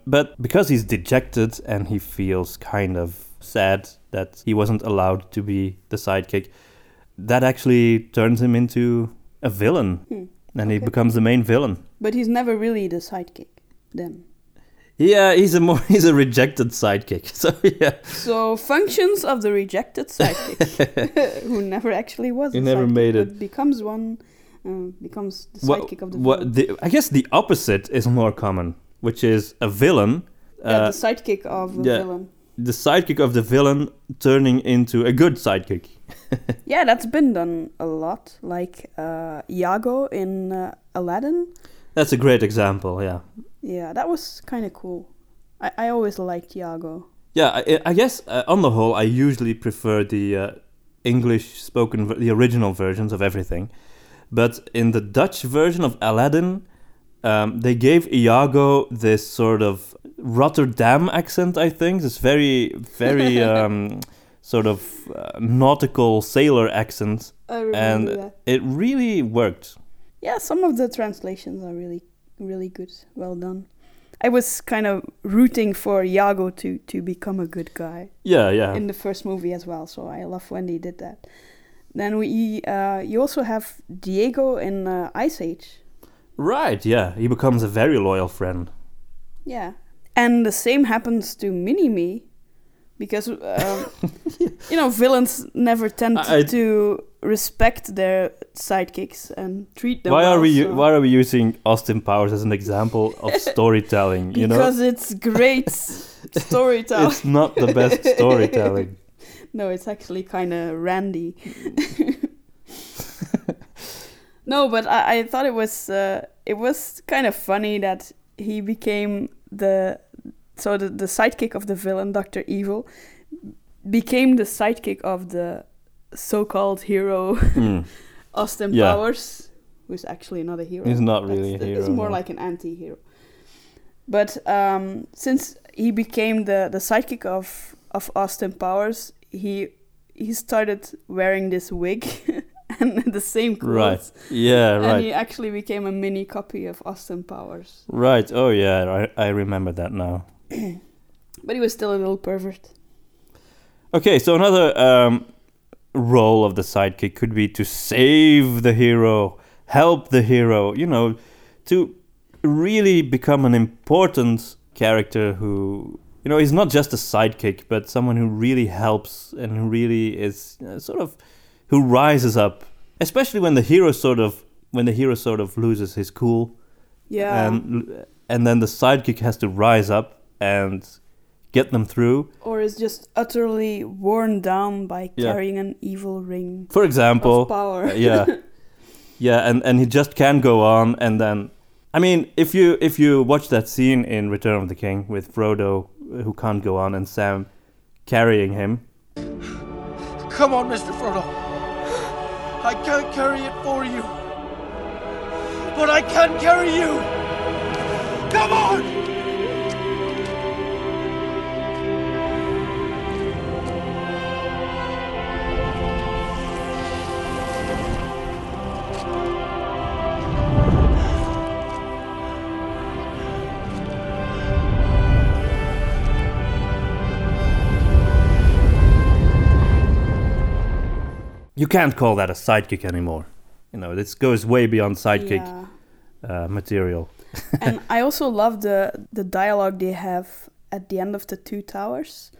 But because he's dejected and he feels kind of sad that he wasn't allowed to be the sidekick, that actually turns him into a villain. Hmm, And he becomes the main villain. But he's never really the sidekick then. Yeah, he's a more [LAUGHS] he's a rejected sidekick. [LAUGHS] So yeah. So functions of the rejected sidekick, [LAUGHS] who never actually was. He a never sidekick, made it. becomes one, uh, becomes the What- sidekick of the what the, I guess the opposite is more common, which is a villain. yeah, uh, the sidekick of a yeah. villain. the sidekick of the villain turning into a good sidekick. Yeah, that's been done a lot. Like uh, Iago in uh, Aladdin. That's a great example. Yeah. Yeah, that was kind of cool. I, I always liked Iago. Yeah, I, I guess uh, on the whole, I usually prefer the uh, English spoken, the original versions of everything. But in the Dutch version of Aladdin, um, they gave Iago this sort of Rotterdam accent, I think. This very, very [LAUGHS] um, sort of uh, nautical sailor accent. I remember And that. it really worked. Yeah, some of the translations are really, really good. Well done. I was kind of rooting for Iago to, to become a good guy Yeah, yeah. in the first movie as well. So I love when they did that. Then we, uh, you also have Diego in uh, Ice Age. right, yeah. He becomes a very loyal friend. Yeah, and the same happens to Mini-Me, because um, [LAUGHS] you know villains never tend I- to respect their sidekicks and treat them. why well, are we so- why are we using Austin Powers as an example of [LAUGHS] storytelling? you know, Because it's great [LAUGHS] storytelling. it's not the best storytelling. no, it's actually kind of randy. no, but I, I thought it was uh, it was kind of funny that he became the so the, the sidekick of the villain, Doctor Evil, became the sidekick of the so-called hero Mm. [LAUGHS] Austin Yeah. Powers, who's actually not a hero. He's not That's really a hero, He's more no. like an anti-hero. But um, since he became the, the sidekick of, of Austin Powers, he he started wearing this wig [LAUGHS] and the same clothes. Right. Yeah. And he actually became a mini copy of Austin Powers. Right. Oh yeah. I I remember that now. [CLEARS THROAT] But he was still a little pervert. Okay. So another um, role of the sidekick could be to save the hero, help the hero. You know, to really become an important character who you know is not just a sidekick but someone who really helps and who really is uh, sort of who rises up especially when the hero sort of when the hero sort of loses his cool Yeah. and and then the sidekick has to rise up and get them through or is just utterly worn down by Yeah. carrying an evil ring for example of power. Uh, yeah [LAUGHS] yeah and and he just can't go on and then i mean if you if you watch that scene in return of the king with frodo uh, who can't go on and sam carrying him Come on, Mr. Frodo. I can't carry it for you. But I can carry you. Come on! You can't call that a sidekick anymore you know this goes way beyond sidekick Yeah. uh, material [LAUGHS] and I also love the the dialogue they have at the end of the Two Towers,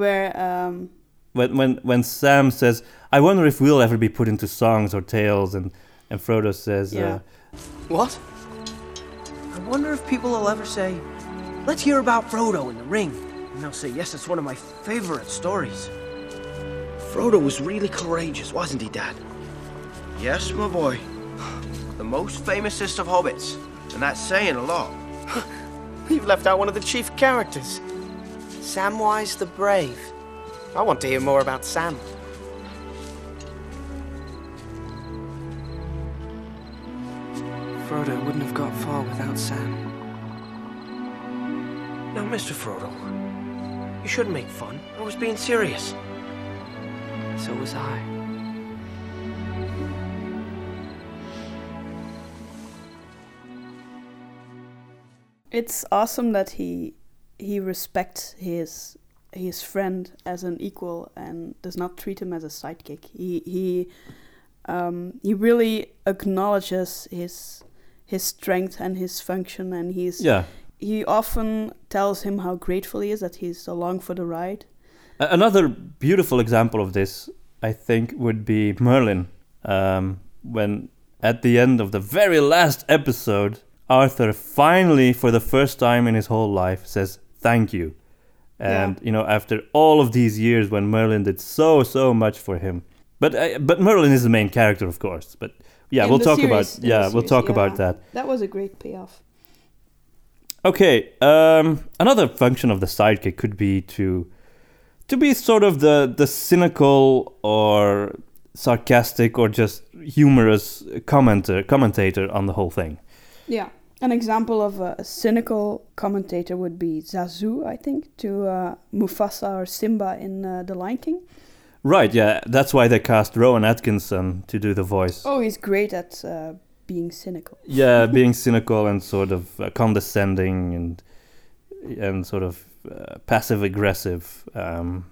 where um, when when when Sam says, "I wonder if we'll ever be put into songs or tales," and and Frodo says, Yeah. uh, What? I wonder if people will ever say, let's hear about Frodo in the ring. And they'll say, yes, it's one of my favorite stories. Frodo was really courageous, wasn't he, Dad? Yes, my boy. The most famousest of hobbits. And that's saying a lot. [LAUGHS] You've left out one of the chief characters. Samwise the Brave. I want to hear more about Sam. Frodo wouldn't have got far without Sam. Now, Mr. Frodo, you shouldn't make fun. I was being serious. So was I. It's awesome that he he respects his his friend as an equal and does not treat him as a sidekick. He he um, he really acknowledges his his strength and his function, and he's "Yeah." he often tells him how grateful he is that he's along for the ride. Another beautiful example of this, I think, would be Merlin. Um, when at the end of the very last episode, Arthur finally, for the first time in his whole life, says thank you. And you know, after all of these years, when Merlin did so so much for him, but uh, but Merlin is the main character, of course. But yeah, In we'll talk series- about yeah, we'll series, talk yeah. about that. That was a great payoff. Okay, um, another function of the sidekick could be to to be sort of the the cynical or sarcastic or just humorous commenter commentator on the whole thing. Yeah. An example of a, cynical commentator would be Zazu, I think, to uh, Mufasa or Simba in uh, The Lion King. Right, yeah, that's why they cast Rowan Atkinson to do the voice. Oh, he's great at uh, being cynical. Yeah, [LAUGHS] being cynical and sort of uh, condescending and and sort of uh, passive aggressive. Um,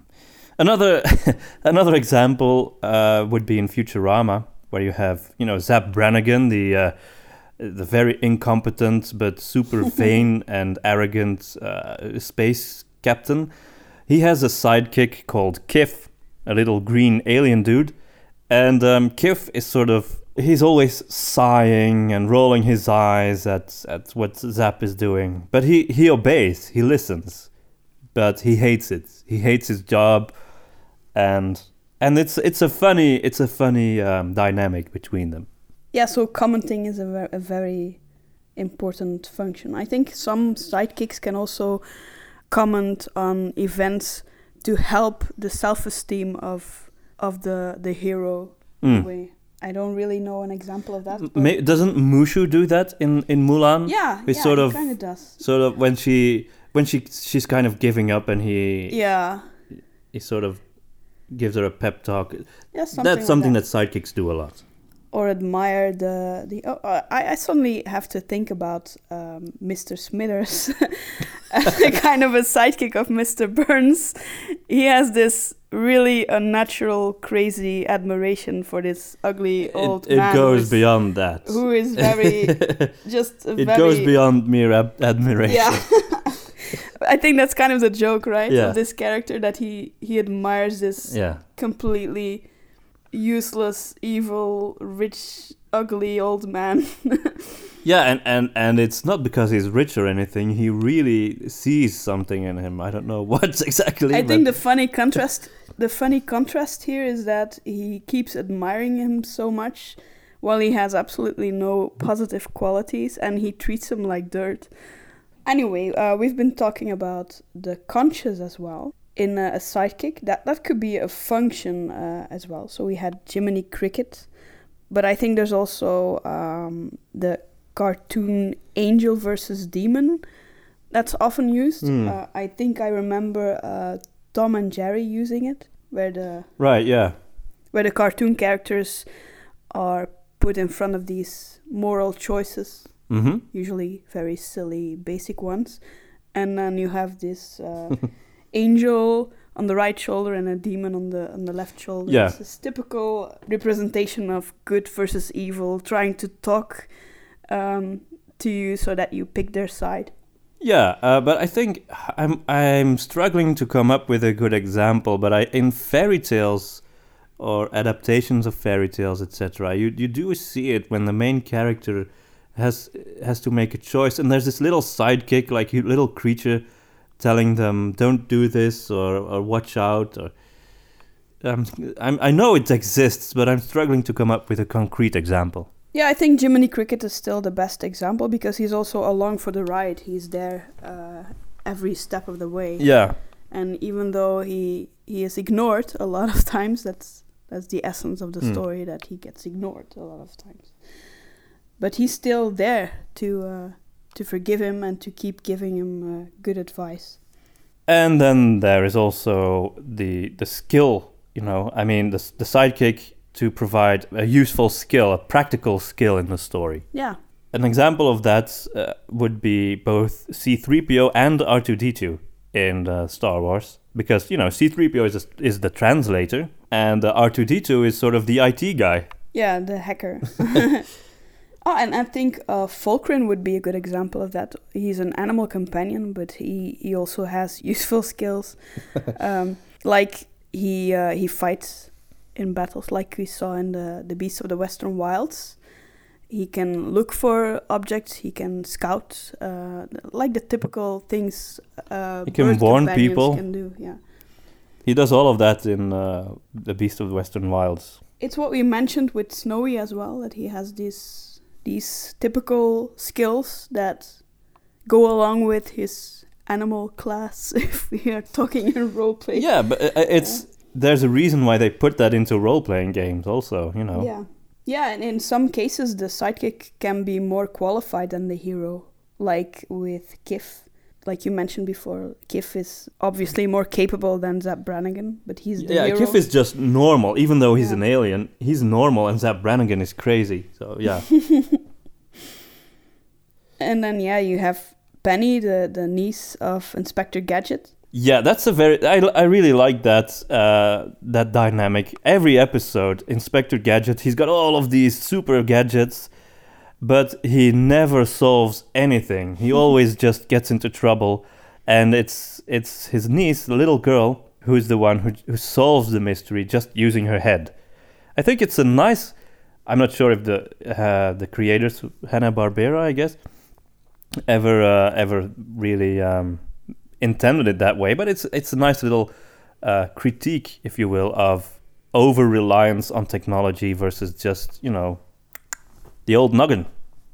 another [LAUGHS] another example uh, would be in Futurama, where you have you know Zap Brannigan, the uh, the very incompetent but super [LAUGHS] vain and arrogant uh, space captain. He has a sidekick called Kif, a little green alien dude, and um, Kif is sort of he's always sighing and rolling his eyes at at what Zap is doing, but he he obeys, he listens, but he hates it. He hates his job, and and it's it's a funny it's a funny um, dynamic between them. Yeah, so commenting is a, ver- a very important function. I think some sidekicks can also comment on events to help the self-esteem of of the the hero. in a Mm. way. I don't really know an example of that. but- Ma- doesn't Mushu do that in in Mulan? yeah, yeah, sort of kind of does. sort of when she when she she's kind of giving up and he Yeah, he sort of gives her a pep talk. yeah, something That's like something that. that sidekicks do a lot. or admire the the. Oh, uh, I I suddenly have to think about um, Mr. Smithers, [LAUGHS] [LAUGHS] kind of a sidekick of Mr. Burns. He has this really unnatural, crazy admiration for this ugly old it, it man. goes beyond that. Who is very [LAUGHS] just it very, goes beyond mere ab- admiration. Yeah. I think that's kind of the joke, right? Yeah. Of this character that he he admires this Yeah. completely useless, evil, rich, ugly old man. [LAUGHS] Yeah, and, and, and it's not because he's rich or anything. He really sees something in him. I don't know [LAUGHS] what exactly. I but think the funny contrast the funny contrast here is that he keeps admiring him so much while he has absolutely no positive qualities and he treats him like dirt. Anyway, uh, we've been talking about the conscious as well. In a, a sidekick, that that could be a function uh, as well. So we had Jiminy Cricket, but I think there's also um, the cartoon angel versus demon that's often used. Hmm. Uh, I think I remember uh, Tom and Jerry using it, where the right, yeah. where the cartoon characters are put in front of these moral choices, Mm-hmm. usually very silly, basic ones, and then you have this uh, [LAUGHS] angel on the right shoulder and a demon on the on the left shoulder. Yeah. It's this typical representation of good versus evil, trying to talk um, to you so that you pick their side. Yeah, uh, but I think I'm I'm struggling to come up with a good example. But I in fairy tales or adaptations of fairy tales, etc., you you do see it when the main character has has to make a choice, and there's this little sidekick, like a little creature, telling them don't do this or or watch out or. Um, I'm, I know it exists, but I'm struggling to come up with a concrete example. Yeah, I think Jiminy Cricket is still the best example because he's also along for the ride. He's there uh, every step of the way. Yeah. And even though he he is ignored a lot of [LAUGHS] times, that's that's the essence of the Mm. story that he gets ignored a lot of times. But he's still there to uh, to forgive him and to keep giving him uh, good advice. And then there is also the the skill, you know. I mean, the the sidekick to provide a useful skill, a practical skill in the story. Yeah. An example of that uh, would be both C3PO and R2D2 in uh, Star Wars, because you know C3PO is is the translator, and uh, R2D2 is sort of the IT guy. Yeah, the hacker. [LAUGHS] [LAUGHS] oh, and I think uh, Folkrin would be a good example of that. He's an animal companion, but he, he also has [LAUGHS] useful skills. [LAUGHS] um, like he uh, he fights in battles, like we saw in the the Beasts of the Western Wilds. He can look for objects. He can scout, uh, like the typical things. Uh, He can warn people. Can do, yeah. He does all of that in uh, the Beast of the Western Wilds. It's what we mentioned with Snowy as well that he has these these typical skills that go along with his animal class [LAUGHS] if we are talking in role play. Yeah, but uh, it's there's a reason why they put that into role playing games. Also, you know. Yeah. Yeah, and in some cases the sidekick can be more qualified than the hero, like with Kif. Like you mentioned before, Kif is obviously more capable than Zap Brannigan, but he's the Yeah, hero. Kif is just normal, even though he's Yeah. an alien. He's normal, and Zap Brannigan is crazy. So yeah, [LAUGHS] and then yeah, you have Penny, the, the niece of Inspector Gadget. yeah, that's a very. I, I really like that uh, that dynamic. Every episode, Inspector Gadget, he's got all of these super gadgets, but he never solves anything. He [LAUGHS] always just gets into trouble, and it's it's his niece, the little girl, who's the one who who solves the mystery just using her head. I think it's a nice. I'm not sure if the uh, the creators Hanna Barbera, I guess, ever uh, ever really um, intended it that way, but it's it's a nice little uh, critique, if you will, of over reliance on technology versus just you know the old noggin.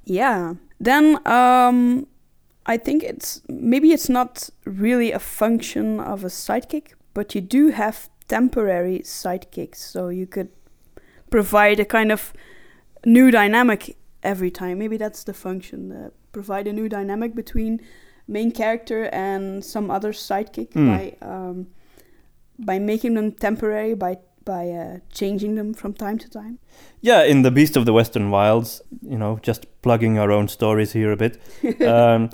Yeah. Then um, I think it's maybe it's not really a function of a sidekick, but you do have temporary sidekicks, so you could provide a kind of new dynamic every time. Maybe that's the function. Uh, provide a new dynamic between main character and some other sidekick Hmm. by um, by making them temporary by by uh, changing them from time to time. Yeah, in the Beast of the Western Wilds, you know, just plugging our own stories here a bit. [LAUGHS] um,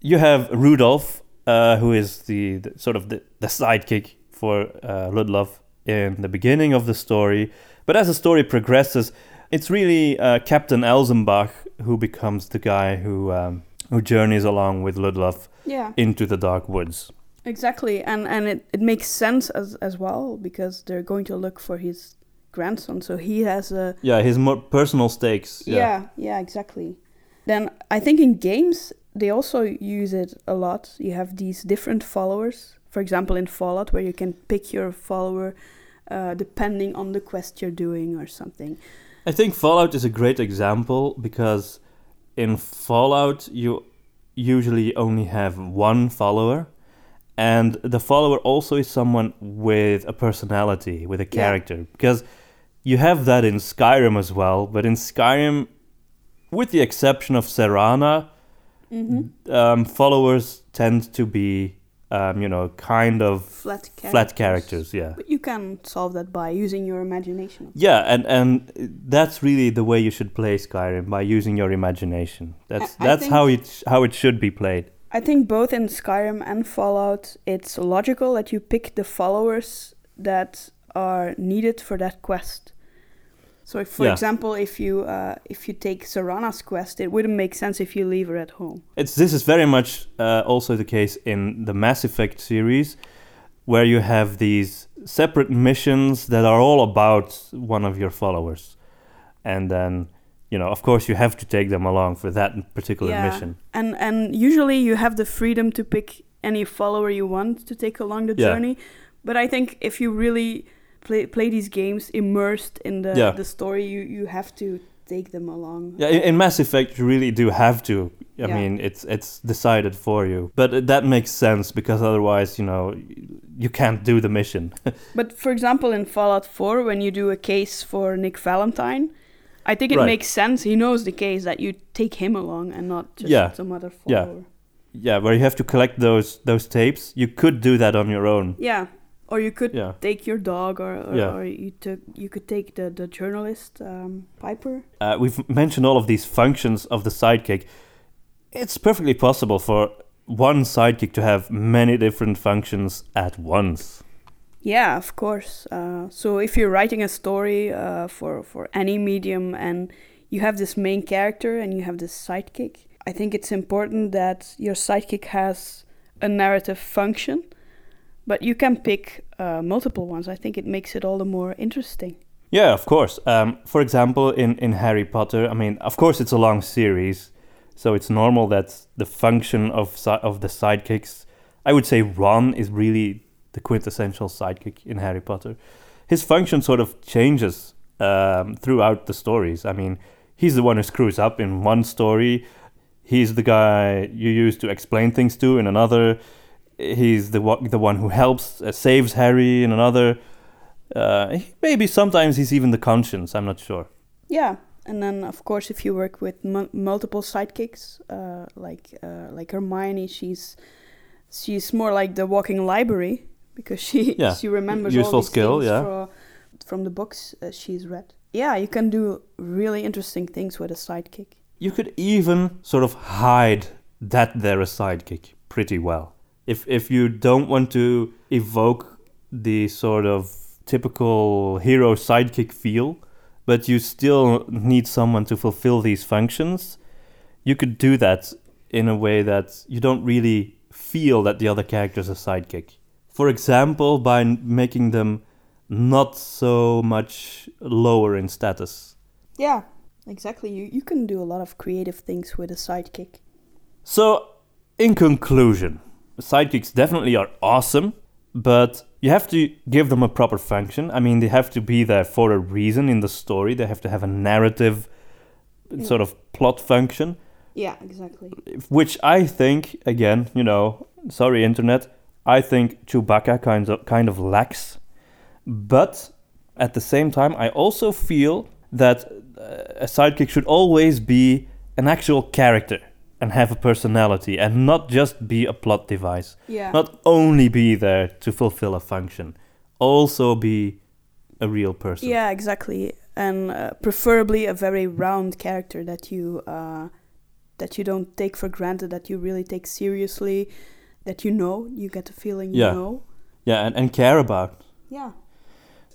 you have Rudolf, uh, who is the, the sort of the, the sidekick for uh, Ludlov in the beginning of the story. But as the story progresses, it's really uh, Captain Elsenbach who becomes the guy who um, who journeys along with Ludlov Yeah. into the dark woods. Exactly, and and it, it makes sense as as well because they're going to look for his grandson, so he has a Yeah, his more personal stakes. yeah Yeah. yeah, exactly. Then I think in games they also use it a lot. You have these different followers. For example, in Fallout, where you can pick your follower uh, depending on the quest you're doing or something. I think Fallout is a great example because in Fallout you usually only have one follower and the follower also is someone with a personality, with a Yeah. character because you have that in Skyrim as well, but in Skyrim with the exception of Serana, Mm-hmm. um, followers tend to be um, you know, kind of Flat flat characters, yeah. But you can solve that by using your imagination. Yeah, and and that's really the way you should play Skyrim by using your imagination. That's I- I that's how it how it should be played. I think both in Skyrim and Fallout, it's logical that you pick the followers that are needed for that quest. So, if, for Yeah. example, if you uh, if you take Serana's quest, it wouldn't make sense if you leave her at home. It's this is very much uh, also the case in the Mass Effect series, where you have these separate missions that are all about one of your followers, and then you know, of course, you have to take them along for that particular mission. and and usually you have the freedom to pick any follower you want to take along the Yeah. journey. But I think if you really play play these games immersed in the Yeah. the story, you you have to take them along. Yeah, in, in Mass Effect, you really do have to. I Yeah. mean, it's it's decided for you, but that makes sense because otherwise, you know, you can't do the mission. [LAUGHS] But for example, in Fallout 4, when you do a case for Nick Valentine, I think it Right. makes sense. He knows the case that you take him along and not just Yeah. some other Yeah. follower. yeah, where you have to collect those those tapes. You could do that on your own. Yeah. Or you could Yeah. take your dog, or, or, Yeah. or you took you could take the the journalist um, Piper. Uh, we've mentioned all of these functions of the sidekick. It's perfectly possible for one sidekick to have many different functions at once. Yeah, of course. Uh, so if you're writing a story uh, for for any medium and you have this main character and you have this sidekick, I think it's important that your sidekick has a narrative function, but you can pick uh, multiple ones. I think it makes it all the more interesting. Yeah, of course. Um, for example, in, in Harry Potter, I mean, of course, it's a long series, so it's normal that the function of si- of the sidekicks. I would say Ron is really the quintessential sidekick in Harry Potter. His function sort of changes um, throughout the stories. I mean, he's the one who screws up in one story. He's the guy you use to explain things to in another. He's the one, the one who helps, uh, saves Harry in another. Uh, maybe sometimes he's even the conscience. I'm not sure. Yeah, and then of course if you work with mu- multiple sidekicks, uh, like uh, like Hermione, she's she's more like the walking library because she [LAUGHS] Yeah, she remembers useful all these skill, things yeah. fro- from the books uh, she's read. Yeah, you can do really interesting things with a sidekick. You could even sort of hide that they're a sidekick pretty well. If if you don't want to evoke the sort of typical hero sidekick feel, but you still need someone to fulfill these functions, you could do that in a way that you don't really feel that the other character is a sidekick. For example, by n- making them not so much lower in status. Yeah, exactly. You you can do a lot of creative things with a sidekick. So, in conclusion, sidekicks definitely are awesome, but you have to give them a proper function. I mean, they have to be there for a reason in the story, they have to have a narrative sort of plot function, Yeah, exactly. which I think, again, you know, sorry, internet, I think Chewbacca kind of, kind of lacks. But at the same time, I also feel that uh, a sidekick should always be an actual character and have a personality and not just be a plot device. Yeah. Not only be there to fulfill a function, also be a real person. Yeah, exactly, and uh, preferably a very round character that you uh, that you don't take for granted, that you really take seriously, that you know, you get the feeling you Yeah. know. Yeah, and, and care about. Yeah.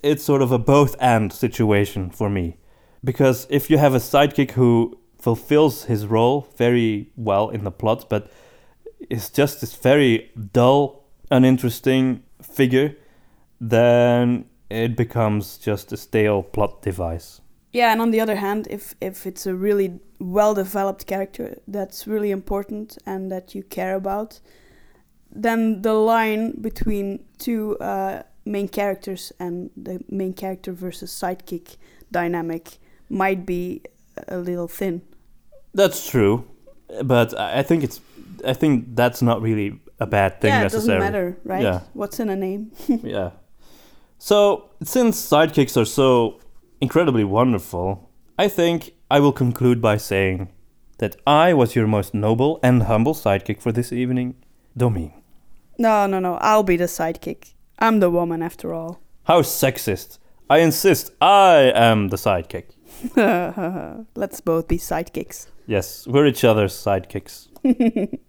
it's sort of a both and situation for me. Because if you have a sidekick who fulfills his role very well in the plot, but is just this very dull, uninteresting figure, then it becomes just a stale plot device. Yeah, and on the other hand, if if it's a really well developed character that's really important and that you care about, then the line between two uh, main characters and the main character versus sidekick dynamic might be a little thin. That's true, but I think it's I think that's not really a bad thing yeah, it doesn't necessarily. matter, right? Yeah. What's in a name? [LAUGHS] yeah. So, since sidekicks are so incredibly wonderful, I think I will conclude by saying that I was your most noble and humble sidekick for this evening, Domien. No, no, no. I'll be the sidekick. I'm the woman after all. How sexist. I insist I am the sidekick. [LAUGHS] Let's both be sidekicks. Yes, we're each other's sidekicks. [LAUGHS]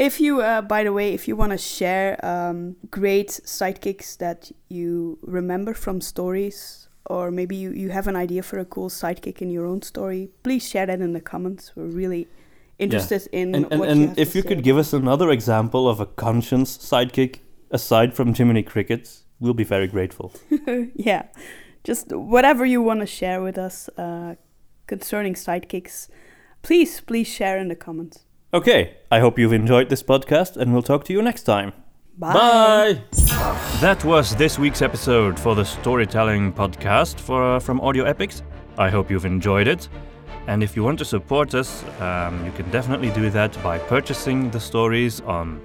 If you, uh, by the way, if you want to share um, great sidekicks that you remember from stories or maybe you, you have an idea for a cool sidekick in your own story, please share that in the comments. We're really interested in and, and, what and you if you say. could give us another example of a conscience sidekick aside from Jiminy Crickets, we'll be very grateful. [LAUGHS] yeah, just whatever you want to share with us uh, concerning sidekicks, please, please share in the comments. Okay, I hope you've enjoyed this podcast, and we'll talk to you next time. Bye. That was this week's episode for the Storytelling Podcast for, uh, from Audio Epics. I hope you've enjoyed it. And if you want to support us, um, you can definitely do that by purchasing the stories on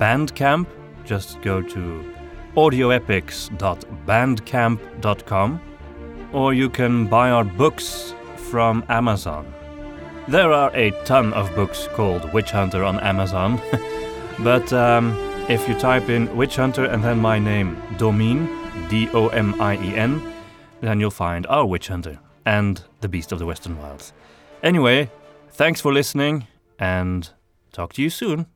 Bandcamp. Just go to audioepics.bandcamp.com or you can buy our books from Amazon. There are a ton of books called Witch Hunter on Amazon, [LAUGHS] but um, if you type in Witch Hunter and then my name, Domien, D O M I E N, then you'll find our Witch Hunter and The Beast of the Western Wilds. Anyway, thanks for listening and talk to you soon.